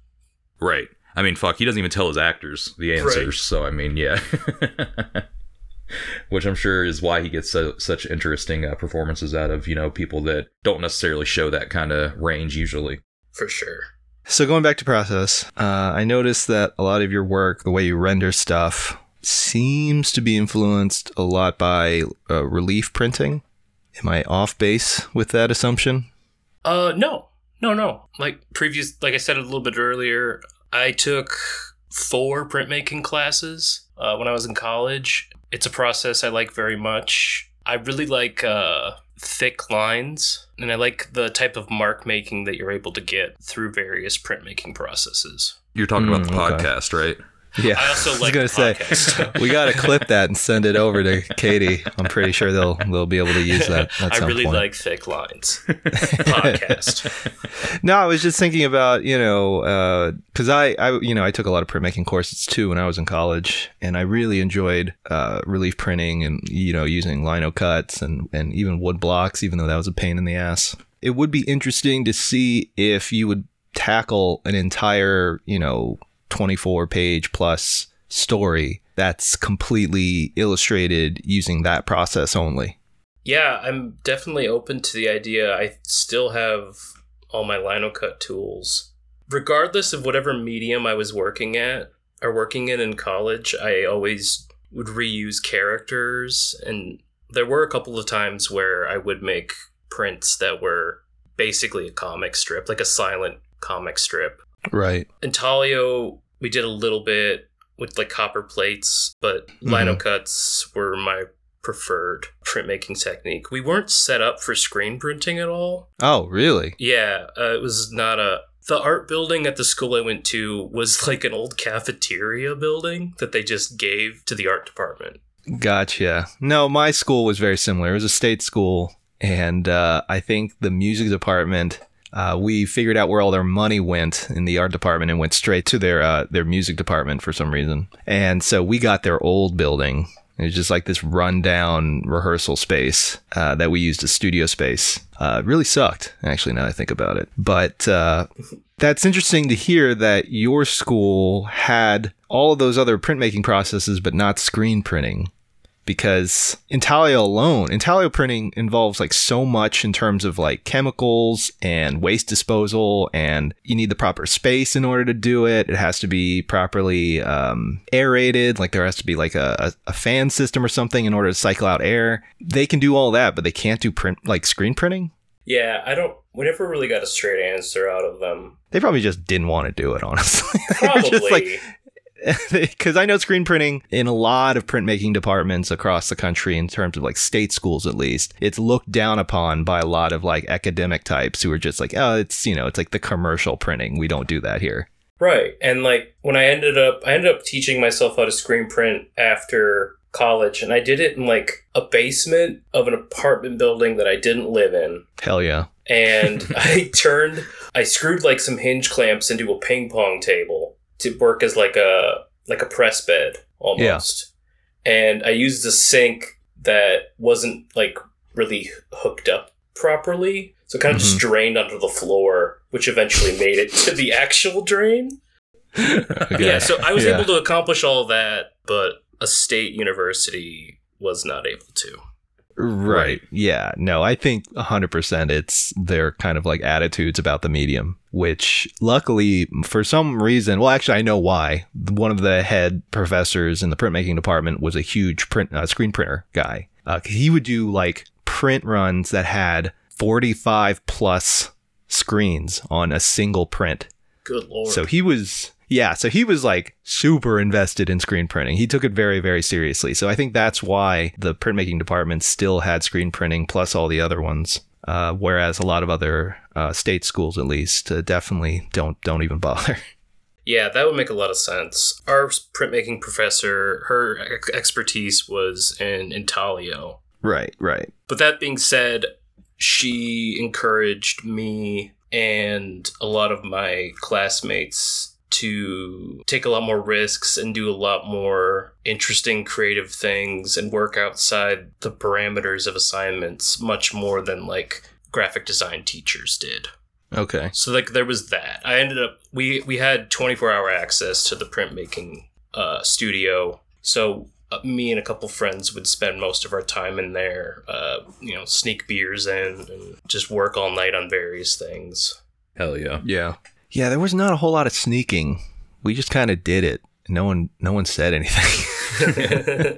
Right. I mean, fuck, he doesn't even tell his actors the answers. Right. So, I mean, yeah. Which I'm sure is why he gets so, such interesting uh, performances out of, you know, people that don't necessarily show that kind of range usually. For sure. So going back to process, uh, I noticed that a lot of your work, the way you render stuff, seems to be influenced a lot by uh, relief printing. Am I off base with that assumption? Uh, no, no, no. Like previous, like I said a little bit earlier, I took four printmaking classes uh, when I was in college. It's a process I like very much. I really like uh, thick lines, and I like the type of mark making that you're able to get through various printmaking processes. You're talking about the Mm, okay. podcast, right? Yeah, I also was like gonna the say podcast. we got to clip that and send it over to Katie. I'm pretty sure they'll they'll be able to use that. At I really point. like thick lines. Podcast. No, I was just thinking about you know because I I you know I took a lot of printmaking courses too when I was in college, and I really enjoyed uh, relief printing and you know using lino cuts and and even wood blocks, even though that was a pain in the ass. It would be interesting to see if you would tackle an entire you know 24 page plus story that's completely illustrated using that process only. Yeah, I'm definitely open to the idea. I still have all my lino cut tools. Regardless of whatever medium I was working at or working in in college, I always would reuse characters. And there were a couple of times where I would make prints that were basically a comic strip, like a silent comic strip. Right. Intaglio, we did a little bit with like copper plates, but lino cuts were my preferred printmaking technique. We weren't set up for screen printing at all. Oh, really? Yeah, uh, it was not a. The art building at the school I went to was like an old cafeteria building that they just gave to the art department. Gotcha. No, my school was very similar. It was a state school, and uh, I think the music department. Uh, we figured out where all their money went in the art department and went straight to their uh, their music department for some reason. And so we got their old building. It was just like this rundown rehearsal space uh, that we used as studio space. Uh, really sucked, actually, now I think about it. But uh, that's interesting to hear that your school had all of those other printmaking processes, but not screen printing. Because intaglio alone, intaglio printing involves like so much in terms of like chemicals and waste disposal, and you need the proper space in order to do it. It has to be properly um, aerated, like there has to be like a, a, fan system or something in order to cycle out air. They can do all that, but they can't do print like screen printing. Yeah, I don't. We never really got a straight answer out of them. They probably just didn't want to do it, honestly. They were Probably. just like, because I know screen printing in a lot of printmaking departments across the country, in terms of like state schools at least, it's looked down upon by a lot of like academic types who are just like, oh, it's you know, it's like the commercial printing. We don't do that here. Right. And like when I ended up I ended up teaching myself how to screen print after college and I did it in like a basement of an apartment building that I didn't live in. Hell yeah. And I turned I screwed like some hinge clamps into a ping pong table to work as like a like a press bed almost. And I used a sink that wasn't like really hooked up properly. So it kind of just mm-hmm. drained onto the floor, which eventually made it to the actual drain. Yeah, so I was Yeah. able to accomplish all that, but a state university was not able to. Right. Yeah. No, I think 100% it's their kind of like attitudes about the medium, which luckily, for some reason, well, actually, I know why. One of the head professors in the printmaking department was a huge print uh, screen printer guy. Uh, he would do like print runs that had 45 plus screens on a single print. Good lord. So he was Yeah, so he was like super invested in screen printing. He took it very, very seriously. So I think that's why the printmaking department still had screen printing plus all the other ones. Uh, whereas a lot of other uh, state schools, at least, uh, definitely don't don't even bother. Yeah, that would make a lot of sense. Our printmaking professor, her ex- expertise was in intaglio. right, right. But that being said, she encouraged me and a lot of my classmates to take a lot more risks and do a lot more interesting creative things and work outside the parameters of assignments much more than like graphic design teachers did. Okay. So like there was that. I ended up we we had 24 hour access to the printmaking uh, studio. So uh, me and a couple friends would spend most of our time in there. Uh, you know, sneak beers in and just work all night on various things. Hell yeah. Yeah. Yeah, there was not a whole lot of sneaking. We just kind of did it. No one no one said anything.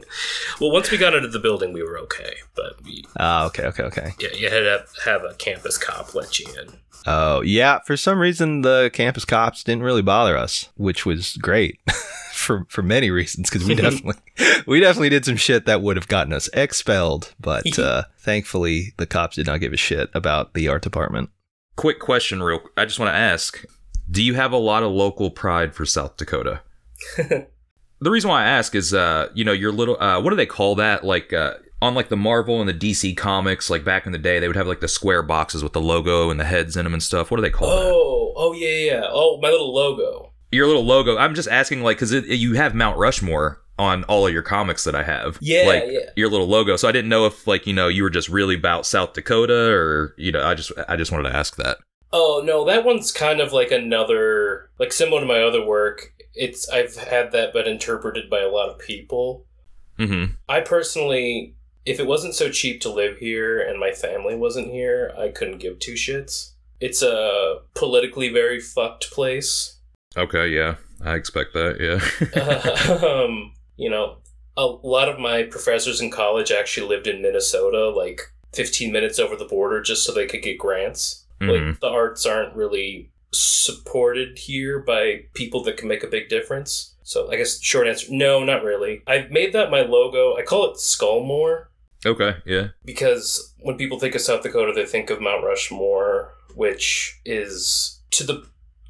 well, once we got into the building, we were okay. But we, Ah, okay, okay, okay. yeah, you had to have a campus cop let you in. Oh, yeah, for some reason the campus cops didn't really bother us, which was great. for for many reasons cuz we definitely we definitely did some shit that would have gotten us expelled, but uh thankfully the cops did not give a shit about the art department. Quick question, real. I just want to ask: Do you have a lot of local pride for South Dakota? the reason why I ask is, uh, you know, your little, uh, what do they call that? Like, uh, on like the Marvel and the DC comics, like back in the day, they would have like the square boxes with the logo and the heads in them and stuff. What do they call that? Oh, oh yeah, yeah. Oh, my little logo. Your little logo. I'm just asking, like, because you have Mount Rushmore on all of your comics that I have. Yeah, like, yeah. Your little logo. So I didn't know if, like, you know, you were just really about South Dakota, or you know, I just, I just wanted to ask that. Oh no, that one's kind of like another, like similar to my other work. It's I've had that but interpreted by a lot of people. Mm-hmm. I personally, if it wasn't so cheap to live here and my family wasn't here, I couldn't give two shits. It's a politically very fucked place. Okay. Yeah, I expect that. Yeah. um, you know, a lot of my professors in college actually lived in Minnesota, like 15 minutes over the border, just so they could get grants. Mhm. Like, the arts aren't really supported here by people that can make a big difference. So, I guess short answer no, not really. I've made that my logo. I call it Skullmore okay. Yeah. because when people think of South Dakota, they think of Mount Rushmore, which is to the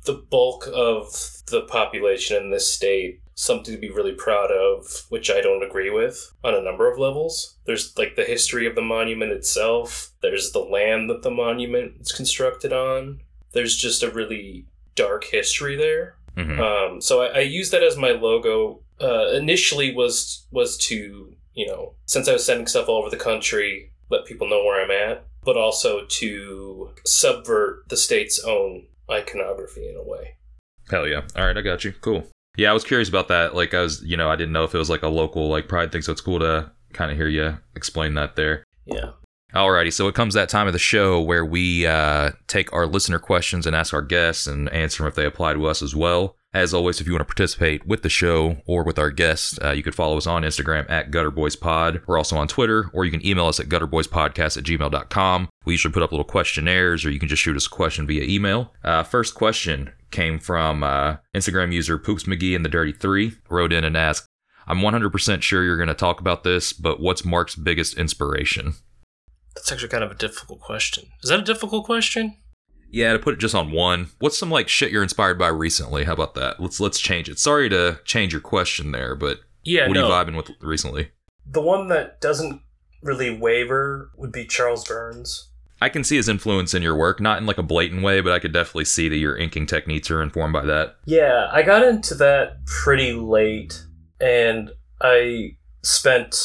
the bulk of the population in this state something to be really proud of, which I don't agree with on a number of levels. There's like the history of the monument itself. There's the land that the monument is constructed on. There's just a really dark history there. Mhm. Um, so I, I use that as my logo. Uh, initially was was to you know since I was sending stuff all over the country, let people know where I'm at, but also to subvert the state's own iconography in a way. Hell yeah. All right, I got you. Cool. Yeah, I was curious about that. Like, I was, you know, I didn't know if it was like a local like pride thing, so it's cool to kind of hear you explain that there. Yeah. Alrighty, so it comes that time of the show where we uh, take our listener questions and ask our guests and answer them if they apply to us as well. As always, if you want to participate with the show or with our guests, uh, you could follow us on Instagram at GutterBoysPod. We're also on Twitter, or you can email us at gutterboyspodcast at gmail.com. We usually put up little questionnaires, or you can just shoot us a question via email. Uh, first question came from uh, Instagram user Poops McGee and the Dirty Three. Wrote in and asked, I'm 100% sure you're going to talk about this, but what's Mark's biggest inspiration? That's actually kind of a difficult question. Is that a difficult question? Yeah, to put it just on one, what's some like shit you're inspired by recently? How about that? Let's let's change it. Sorry to change your question there, but Yeah, what no. are you vibing with recently? The one that doesn't really waver would be Charles Burns. I can see his influence in your work, not in like a blatant way, but I could definitely see that your inking techniques are informed by that. Yeah, I got into that pretty late, and I spent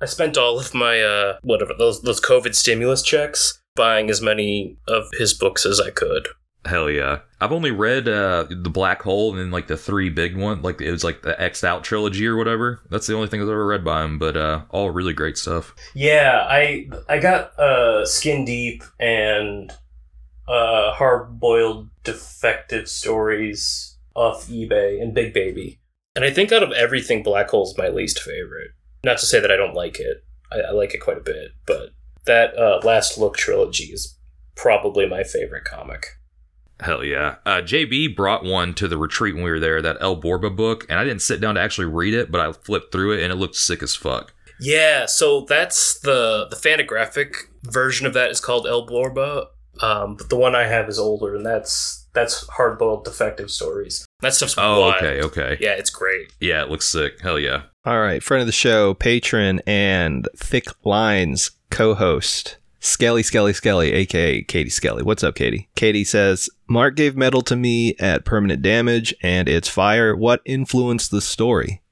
I spent all of my uh whatever those those COVID stimulus checks buying as many of his books as I could. Hell yeah. I've only read uh The Black Hole and then like the three big one, like it was like the X'd Out trilogy or whatever. That's the only thing I've ever read by him, but uh all really great stuff. Yeah, I I got uh Skin Deep and uh Hard Boiled Defective Stories off eBay and Big Baby. And I think out of everything, Black Hole's my least favorite. Not to say that I don't like it. I, I like it quite a bit, but that uh, Last Look trilogy is probably my favorite comic. Hell yeah. Uh, JB brought one to the retreat when we were there, that El Borbah book, and I didn't sit down to actually read it, but I flipped through it and it looked sick as fuck. Yeah, so that's the the Fantagraphics version of that is called El Borbah. Um, but the one I have is older, and that's that's hard boiled defective stories. That stuff's Oh, wild. okay, okay. Yeah, it's great. Yeah, it looks sick. Hell yeah. All right, friend of the show, patron, and Thick Lines co host, Skelly Skelly Skelly, aka Katie Skelly. What's up, Katie? Katie says, Mark gave metal to me at permanent damage and it's fire. What influenced the story?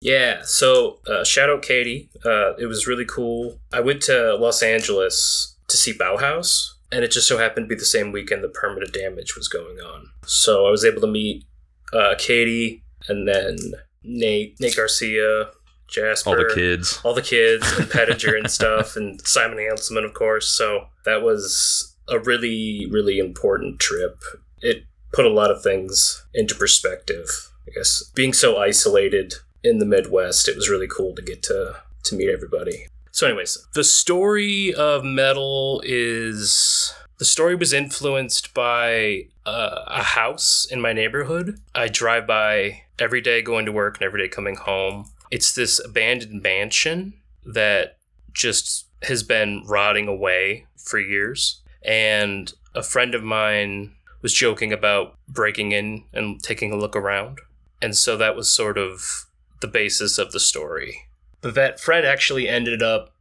Yeah, so uh, shout out Katie. Uh, it was really cool. I went to Los Angeles to see Bauhaus, and it just so happened to be the same weekend the permanent damage was going on. So I was able to meet uh, Katie and then Nate, Nate Garcia, Jasper, All the kids. all the kids, and Pettinger and stuff, and Simon Hanselmann, of course. So that was a really, really important trip. It put a lot of things into perspective. I guess being so isolated in the Midwest, it was really cool to get to to meet everybody. So, anyways, the story of metal is the story was influenced by uh, a house in my neighborhood. I drive by every day going to work and every day coming home. It's this abandoned mansion that just has been rotting away for years. And a friend of mine was joking about breaking in and taking a look around. And so that was sort of the basis of the story. But that friend actually ended up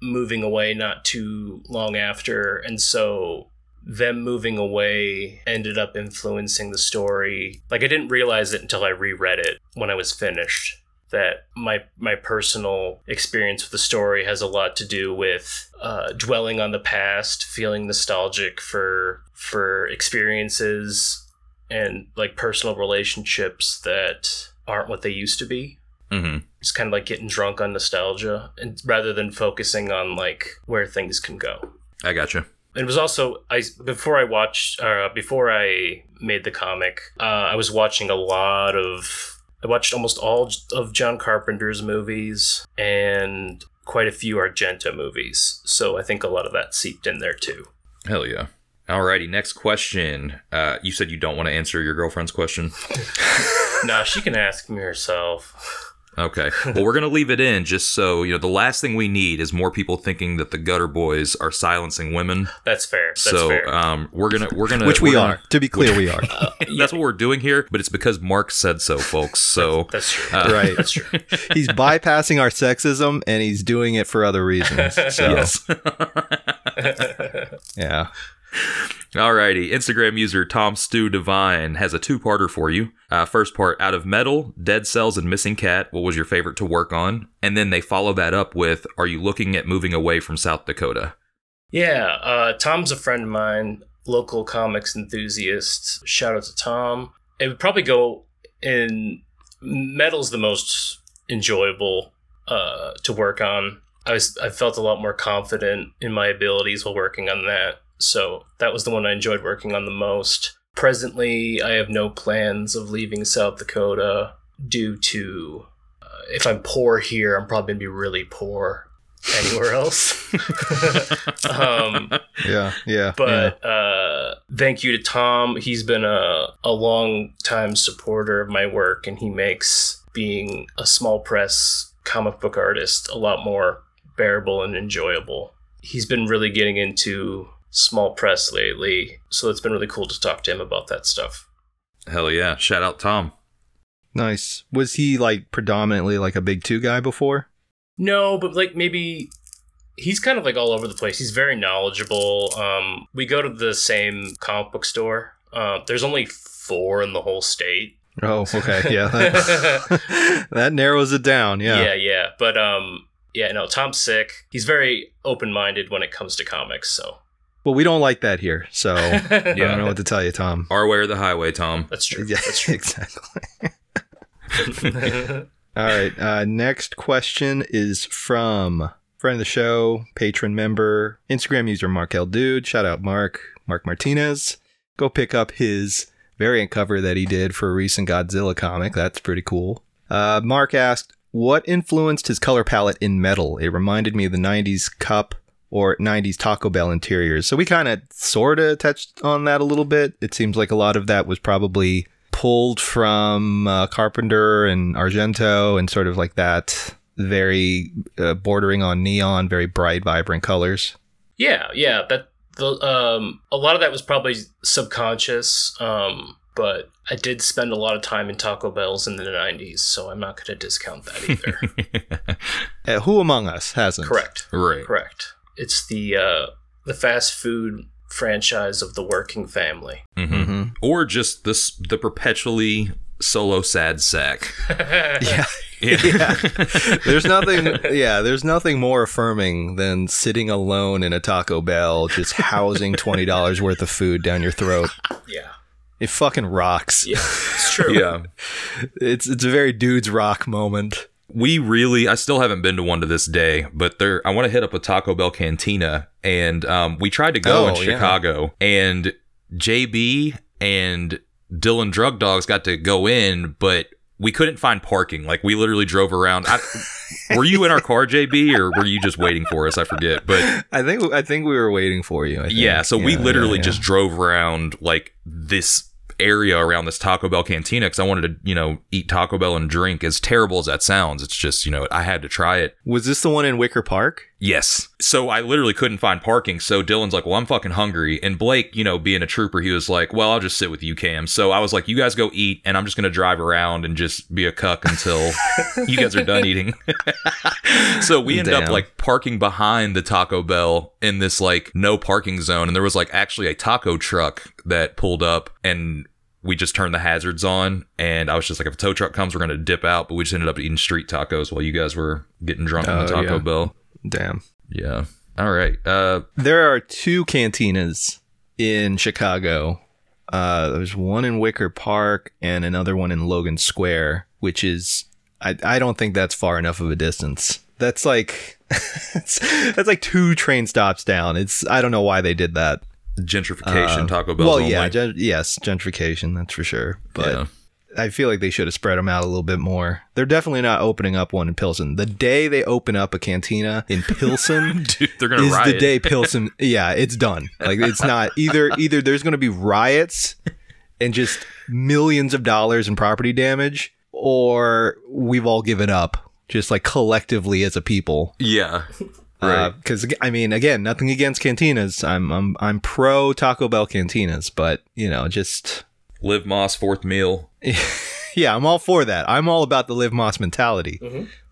moving away not too long after. And so them moving away ended up influencing the story. Like I didn't realize it until I reread it when I was finished that my my personal experience with the story has a lot to do with uh, dwelling on the past, feeling nostalgic for for experiences and like personal relationships that aren't what they used to be. hmm It's kind of like getting drunk on nostalgia, and rather than focusing on like where things can go I gotcha. it was also I before I watched uh, before I made the comic, uh, I was watching a lot of I watched almost all of John Carpenter's movies and quite a few Argento movies. So I think a lot of that seeped in there too. Hell yeah. Alrighty, next question. Uh, you said you don't want to answer your girlfriend's question. nah, she can ask me herself. Okay. Well, we're gonna leave it in just so you know. The last thing we need is more people thinking that the Gutter Boys are silencing women. That's fair. That's so fair. um, we're gonna we're gonna Which we we're are. gonna- To be clear, we are. That's what we're doing here, but it's because Mark said so, folks. So That's true. uh, right. That's true. He's bypassing our sexism and he's doing it for other reasons. So, yes. yeah. Alrighty, Instagram user Tom Stew Divine has a two-parter for you. Uh, first part, out of metal, dead cells, and missing cat. What was your favorite to work on? And then they follow that up with, are you looking at moving away from South Dakota? Yeah, uh, Tom's a friend of mine, local comics enthusiast. Shout out to Tom. It would probably go in metal's the most enjoyable uh, to work on. I was I felt a lot more confident in my abilities while working on that. So that was the one I enjoyed working on the most. Presently, I have no plans of leaving South Dakota due to uh, if I'm poor here, I'm probably gonna be really poor anywhere else. um, Yeah. Yeah. yeah. but uh, thank you to Tom. He's been a, a long time supporter of my work, and he makes being a small press comic book artist a lot more bearable and enjoyable. He's been really getting into small press lately, so it's been really cool to talk to him about that stuff. Hell yeah! Shout out Tom. Nice. Was he like predominantly like a big two guy before? No, but like maybe he's kind of like all over the place. He's very knowledgeable. Um, we go to the same comic book store. Uh, there's only four in the whole state. Oh, okay. Yeah. That, that narrows it down. Yeah. yeah, yeah. But um, yeah, no, Tom's sick. He's very open minded when it comes to comics. So Well, we don't like that here. So yeah. I don't know what to tell you, Tom. Our way or the highway, Tom. that's true. Yeah, That's true. exactly. All right. Uh, next question is from friend of the show, patron member, Instagram user Mark L. Dude. Shout out Mark, Mark Martinez. Go pick up his variant cover that he did for a recent Godzilla comic. That's pretty cool. Uh, Mark asked, What influenced his color palette in metal? It reminded me of the 90s Cup or 90s Taco Bell interiors. So we kind of sort of touched on that a little bit. It seems like a lot of that was probably pulled from uh, Carpenter and Argento and sort of like that very uh, bordering on neon, very bright, vibrant colors. Yeah, yeah. That the um a lot of that was probably subconscious. Um, but I did spend a lot of time in Taco Bells in the '90s, so I'm not going to discount that either. Uh, who among us hasn't? Correct. Right. Correct. It's the uh, the fast food franchise of the working family. hmm Or just this the perpetually solo sad sack. Yeah. Yeah. yeah. There's nothing yeah, there's nothing more affirming than sitting alone in a Taco Bell just housing $20 worth of food down your throat. Yeah. It fucking rocks. Yeah. It's true. yeah. It's it's a very dudes rock moment. We really, I still haven't been to one to this day, but there, I want to hit up a Taco Bell cantina, and um, we tried to go in Oh, yeah. Chicago, and JB and Dylan Drug Dogs got to go in, but we couldn't find parking. Like we literally drove around. I, were you in our car, JB, or were you just waiting for us? I forget, but I think I think we were waiting for you. I think. yeah, so we Yeah, literally yeah, just drove around like this area around this Taco Bell cantina because I wanted to, you know, eat Taco Bell and drink. As terrible as that sounds, it's just, you know, I had to try it. Was this the one in Wicker Park? Yes. So I literally couldn't find parking. So Dylan's like, well, I'm fucking hungry. And Blake, you know, being a trooper, he was like, well, I'll just sit with you, Cam. So I was like, you guys go eat, and I'm just going to drive around and just be a cuck until you guys are done eating. so we ended up like parking behind the Taco Bell in this like no parking zone. And there was like actually a taco truck that pulled up and we just turned the hazards on and I was just like, if a tow truck comes, we're gonna dip out. But we just ended up eating street tacos while you guys were getting drunk on the Oh, Taco yeah. Bell. Damn. Yeah. All right. Uh, There are two cantinas in Chicago. Uh, there's one in Wicker Park and another one in Logan Square, which is I, I don't think that's far enough of a distance. That's like that's, like two train stops down. It's I don't know why they did that. gentrification, Uh, Taco Bell. well, yeah, gen- yes, gentrification, that's for sure. But Yeah. I feel like they should have spread them out a little bit more. They're definitely not opening up one in Pilsen. The day they open up a cantina in Pilsen Dude, they're gonna is riot. the day Pilsen. Yeah, it's done. Like it's not either. Either there's going to be riots and just millions of dollars in property damage, or we've all given up, just like collectively as a people. Yeah. Uh, right. Because I mean, again, nothing against cantinas. I'm I'm I'm pro Taco Bell cantinas, but you know, just Live Más fourth meal. yeah, I'm all for that. I'm all about the live Más mentality,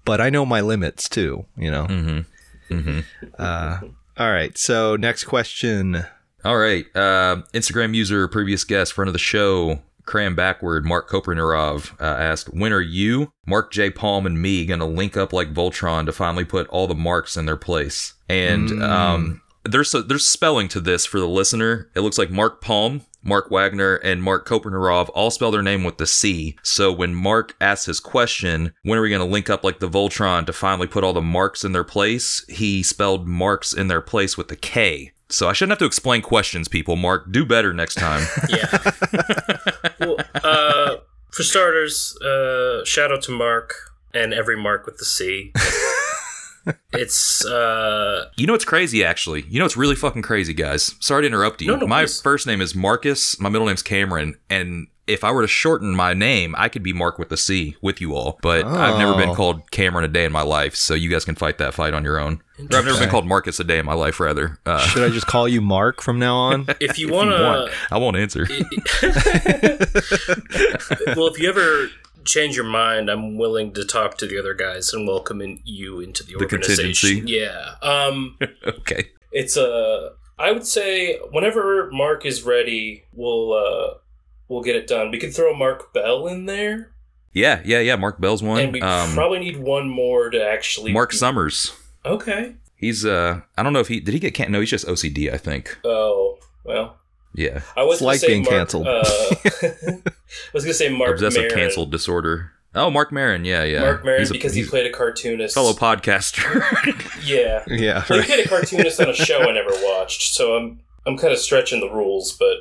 but I know my limits too. You know. Mm-hmm. Mm-hmm. Uh, all right. So next question. All right. Uh, Instagram user, previous guest, friend of the show, cram backward, Mark Kopernarov uh, asked, "When are you, Mark J. Palm, and me gonna link up like Voltron to finally put all the marks in their place?" And um, there's a, there's spelling to this for the listener. It looks like Mark Palm. Mark Wagner and Mark Kopernarov all spell their name with the C. So when Mark asks his question, when are we going to link up like the Voltron to finally put all the marks in their place? He spelled marks in their place with the K. So I shouldn't have to explain questions, people. Mark, do better next time. Yeah. well, uh, for starters, uh, shout out to Mark and every Mark with the C. it's uh, you know what's crazy, actually? You know what's really fucking crazy, guys? Sorry to interrupt you. No, no, my please. first name is Marcus. My middle name's Cameron. And if I were to shorten my name, I could be Mark with the C with you all. But I've never been Oh. called Cameron a day in my life. So you guys can fight that fight on your own. Or I've never been called Marcus a day in my life, rather. Uh, Should I just call you Mark from now on? if you if want you want, to. I won't answer. well, if you ever change your mind, I'm willing to talk to the other guys and welcome in you into the, The organization. contingency? Yeah. Um, okay. it's a. I would say whenever Mark is ready, we'll uh, we'll get it done. We could throw Mark Bell in there, Yeah, yeah, yeah. Mark Bell's one. and we Um, probably need one more to actually. Mark be- Summers. Okay. He's uh, I don't know if he did he get can't. no, he's just OCD, I think. Oh well. Yeah, I was It's like being Mark, canceled. Uh, I was gonna say Mark obsessive Maron. canceled disorder. Oh, Mark Maron. Yeah, yeah. Mark Maron a- because he played a cartoonist. fellow podcaster. Yeah. yeah. Well, right. he played a cartoonist on a show I never watched, so I'm I'm kind of stretching the rules, but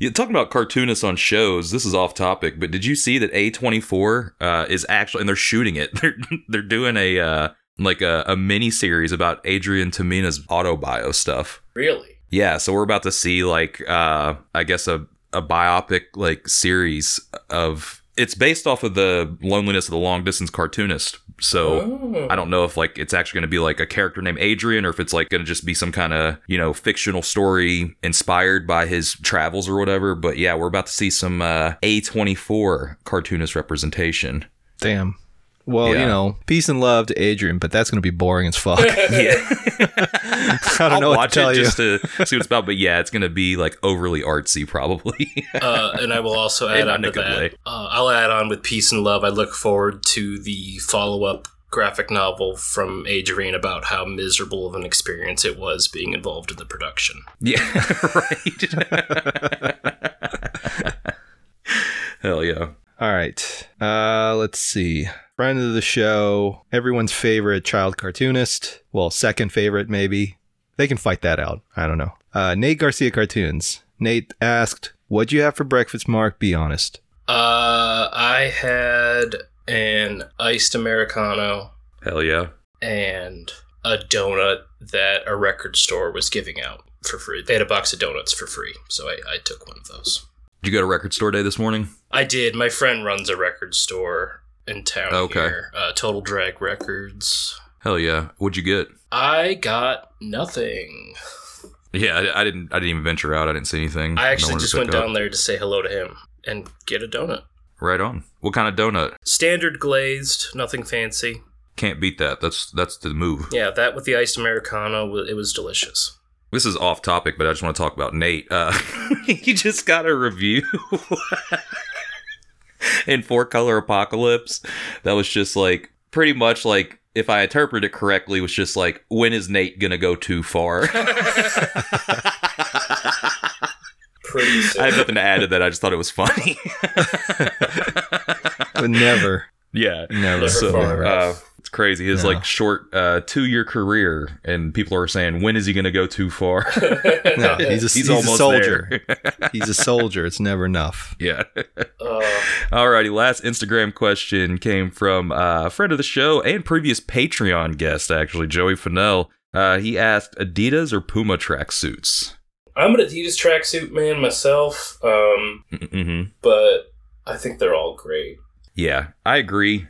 Yeah, talking about cartoonists on shows, this is off topic, but did you see that A24 uh, is actually, and they're shooting it. They're they're doing a uh, like a, a mini series about Adrian Tomine's autobio stuff. Really? Yeah, so we're about to see like uh I guess a a biopic like series of it's based off of the loneliness of the long distance cartoonist. So Oh. I don't know if like it's actually going to be like a character named Adrian or if it's like going to just be some kind of, you know, fictional story inspired by his travels or whatever, but yeah, we're about to see some uh A24 cartoonist representation. Damn. Well, Yeah. you know, peace and love to Adrian, but that's going to be boring as fuck. Yeah. I don't I'll know what watch to tell it you. just to see what it's about, but yeah, it's going to be like overly artsy probably. Uh, and I will also add Not on to that. Uh, I'll add on with Peace and Love. I look forward to the follow up graphic novel from Adrian about how miserable of an experience it was being involved in the production. Yeah, right. Hell yeah. All right. Uh, let's see. Friend of the show, everyone's favorite child cartoonist. Well, second favorite, maybe. They can fight that out. I don't know. Uh, Nate Garcia Cartoons. Nate asked, What'd you have for breakfast, Mark? Be honest. Uh, I had an iced Americano Hell yeah. and a donut that a record store was giving out for free. They had a box of donuts for free, so I, I took one of those. Did you go to record store day this morning? I did. My friend runs a record store in town Okay. here. Uh, Total Drag Records. Hell yeah. What'd you get? I got nothing. Yeah, I, I didn't. I didn't even venture out. I didn't see anything. I actually just went up. down there to say hello to him and get a donut. Right on. What kind of donut? Standard glazed, nothing fancy. Can't beat that. That's that's the move. Yeah, that with the iced Americano, it was delicious. This is off topic, but I just want to talk about Nate. Uh, he just got a review in Four Color Apocalypse that was just like pretty much like if I interpret it correctly, was just like when is Nate gonna go too far? Pretty sick. I have nothing to add to that. I just thought it was funny. But never, yeah. never. So, never. far. Uh, it's crazy. His No. like short uh, two year career, and people are saying, when is he gonna go too far? no, he's a, he's a almost soldier. he's a soldier. It's never enough. yeah. Uh, Alrighty, last Instagram question came from uh, a friend of the show and previous Patreon guest, actually, Joey Fennell. Uh, he asked Adidas or Puma tracksuits. I'm an Adidas tracksuit man myself, um, Mm-hmm. but I think they're all great. Yeah, I agree.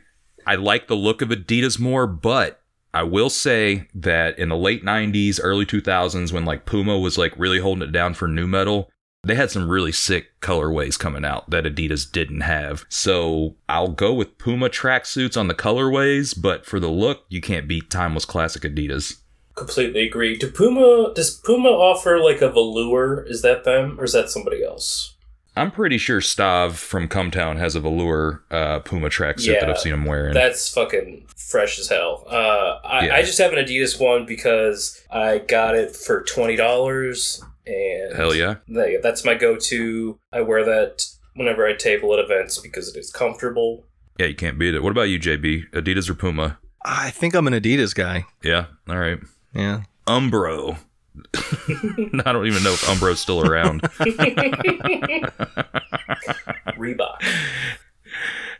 I like the look of Adidas more, but I will say that in the late 90s, early 2000s, when like Puma was like really holding it down for nu metal, they had some really sick colorways coming out that Adidas didn't have. So I'll go with Puma tracksuits on the colorways, but for the look, you can't beat timeless classic Adidas. Completely agree. Do Puma does Puma offer like a velour? Is that them or is that somebody else? I'm pretty sure Stav from Cumtown has a velour uh, Puma tracksuit that I've seen him wearing. That's fucking fresh as hell. Uh, I, Yeah. I just have an Adidas one because I got it for twenty dollars, and Hell yeah. that- that's my go-to. I wear that whenever I table at events because it is comfortable. Yeah, you can't beat it. What about you, JB? Adidas or Puma? I think I'm an Adidas guy. Yeah, all right. Yeah. Umbro. I don't even know if Umbro's still around. Reebok.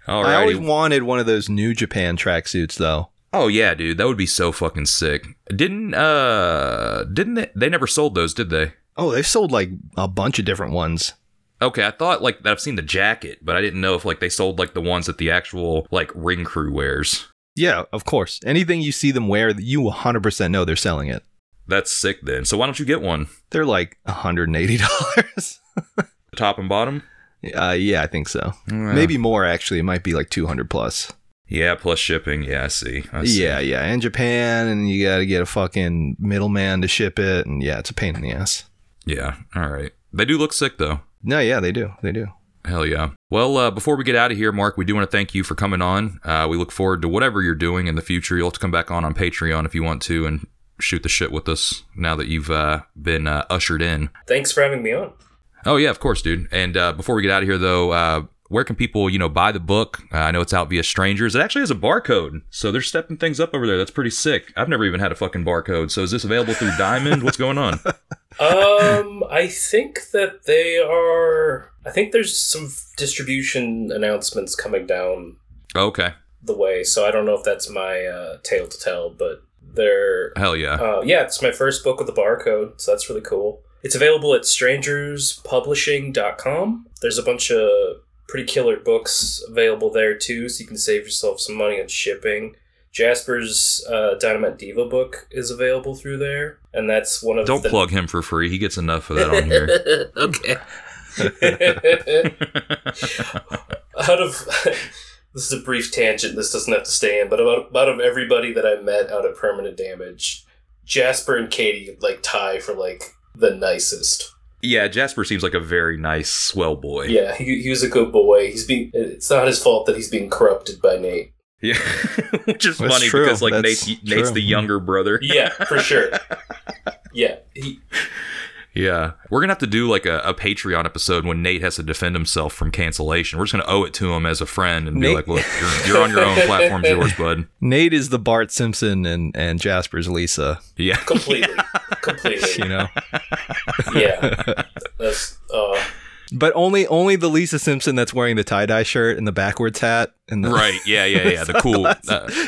I always wanted one of those New Japan tracksuits, though. Oh yeah, dude, that would be so fucking sick. Didn't uh didn't they they never sold those, did they? Oh, they've sold like a bunch of different ones. Okay, I thought like that I've seen the jacket, but I didn't know if like they sold like the ones that the actual like ring crew wears. Yeah, of course. Anything you see them wear, you 100% know they're selling it. That's sick then. So why don't you get one? They're like $180. Top and bottom? uh, yeah, I think so. Maybe more, actually. It might be like 200 plus. Yeah, plus shipping. Yeah, I see. I see. Yeah, yeah. And Japan, and you got to get a fucking middleman to ship it. And yeah, it's a pain in the ass. Yeah. All right. They do look sick though. No, yeah, they do. They do. Hell yeah. Well, uh, before we get out of here, Mark, we do want to thank you for coming on. Uh, we look forward to whatever you're doing in the future. You'll have to come back on on Patreon if you want to and shoot the shit with us now that you've uh, been uh, ushered in. Thanks for having me on. Oh yeah, of course, dude. And uh, before we get out of here, though, uh, where can people, you know, buy the book? Uh, I know it's out via strangers. It actually has a barcode, so they're stepping things up over there. That's pretty sick. I've never even had a fucking barcode. So is this available through Diamond? What's going on? Um, I think that they are. I think there's some distribution announcements coming down. Okay. the way, so I don't know if that's my uh, tale to tell, but they're Hell yeah. uh, yeah, it's my first book with the barcode, so that's really cool. It's available at strangerspublishing.com. There's a bunch of pretty killer books available there too, so you can save yourself some money on shipping. Jasper's uh, Dynamite Diva book is available through there, and that's one of Don't the plug him for free. He gets enough of that on here. okay. out of this is a brief tangent. This doesn't have to stay in, but about out of everybody that I met out at Permanent Damage, Jasper and Katie like tie for like the nicest. yeah, Jasper seems like a very nice, swell boy. Yeah, he, he was a good boy. He's being. It's not his fault that he's being corrupted by Nate. Yeah. Which is That's funny true. because like That's Nate's, Nate's the younger brother. Yeah, for sure. Yeah, he, Yeah. We're going to have to do like a, a Patreon episode when Nate has to defend himself from cancellation. We're just going to owe it to him as a friend and be like, look, you're, you're on your own. Platform's yours, bud. Nate is the Bart Simpson and and Jasper's Lisa. Yeah. completely, completely. You know, Yeah, that's. Uh, but only only the Lisa Simpson that's wearing the tie dye shirt and the backwards hat and the Right. Yeah. Yeah. Yeah. The cool. Uh,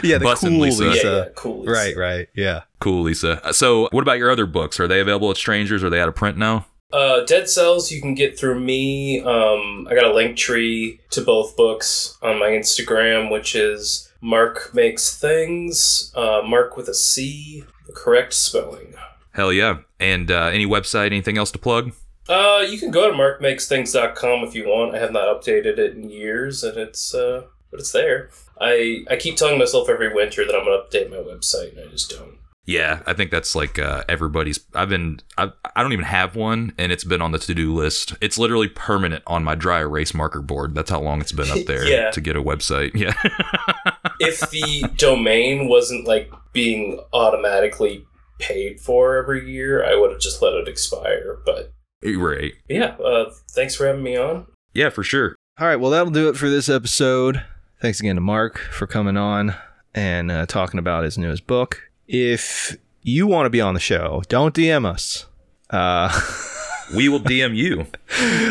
Yeah, the bussin' cool Lisa. yeah, Lisa. yeah, cool. Lisa. Right, right, yeah. Cool, Lisa. Uh, So, what about your other books? Are they available at Strangers? Are they out of print now? Uh, Dead Cells you can get through me. Um, I got a link tree to both books on my Instagram, which is Marc Makes Things. Uh, Mark with a C, the correct spelling. Hell yeah. And uh, any website, anything else to plug? Uh, you can go to marcmakesthings.com if you want. I have not updated it in years, and it's uh, but it's there. I I keep telling myself every winter that I'm gonna update my website, and I just don't. Yeah, I think that's like uh, everybody's. I've been. I, I don't even have one, and it's been on the to do list. It's literally permanent on my dry erase marker board. That's how long it's been up there Yeah. to get a website. Yeah. if the domain wasn't like being automatically paid for every year, I would have just let it expire. But right. yeah, uh, thanks for having me on. Yeah, for sure. All right, well, that'll do it for this episode. Thanks again to Mark for coming on and uh, talking about his newest book. If you want to be on the show, don't DM us. Uh, We will DM you.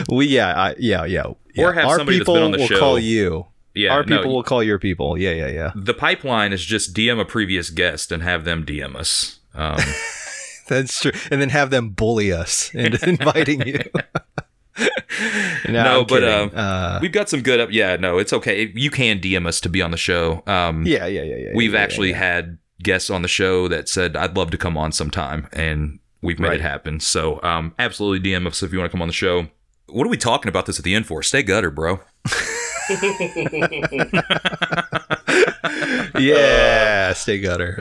we yeah, I, yeah, yeah, yeah. Or have Our somebody that's people been on the will show. call you. Yeah. Our no, people will call your people. Yeah, yeah, yeah. The pipeline is just DM a previous guest and have them DM us. Um, That's true. And then have them bully us into inviting you. no, No, but, uh, uh, we've got some good. Up- yeah, no, it's okay. You can DM us to be on the show. Um, yeah, yeah, yeah, yeah. we've yeah, yeah, actually yeah. had guests on the show that said I'd love to come on sometime, and we've made Right. it happen. So, um, absolutely DM us if you want to come on the show. What are we talking about this at the end for? Stay gutter, bro. yeah, stay gutter.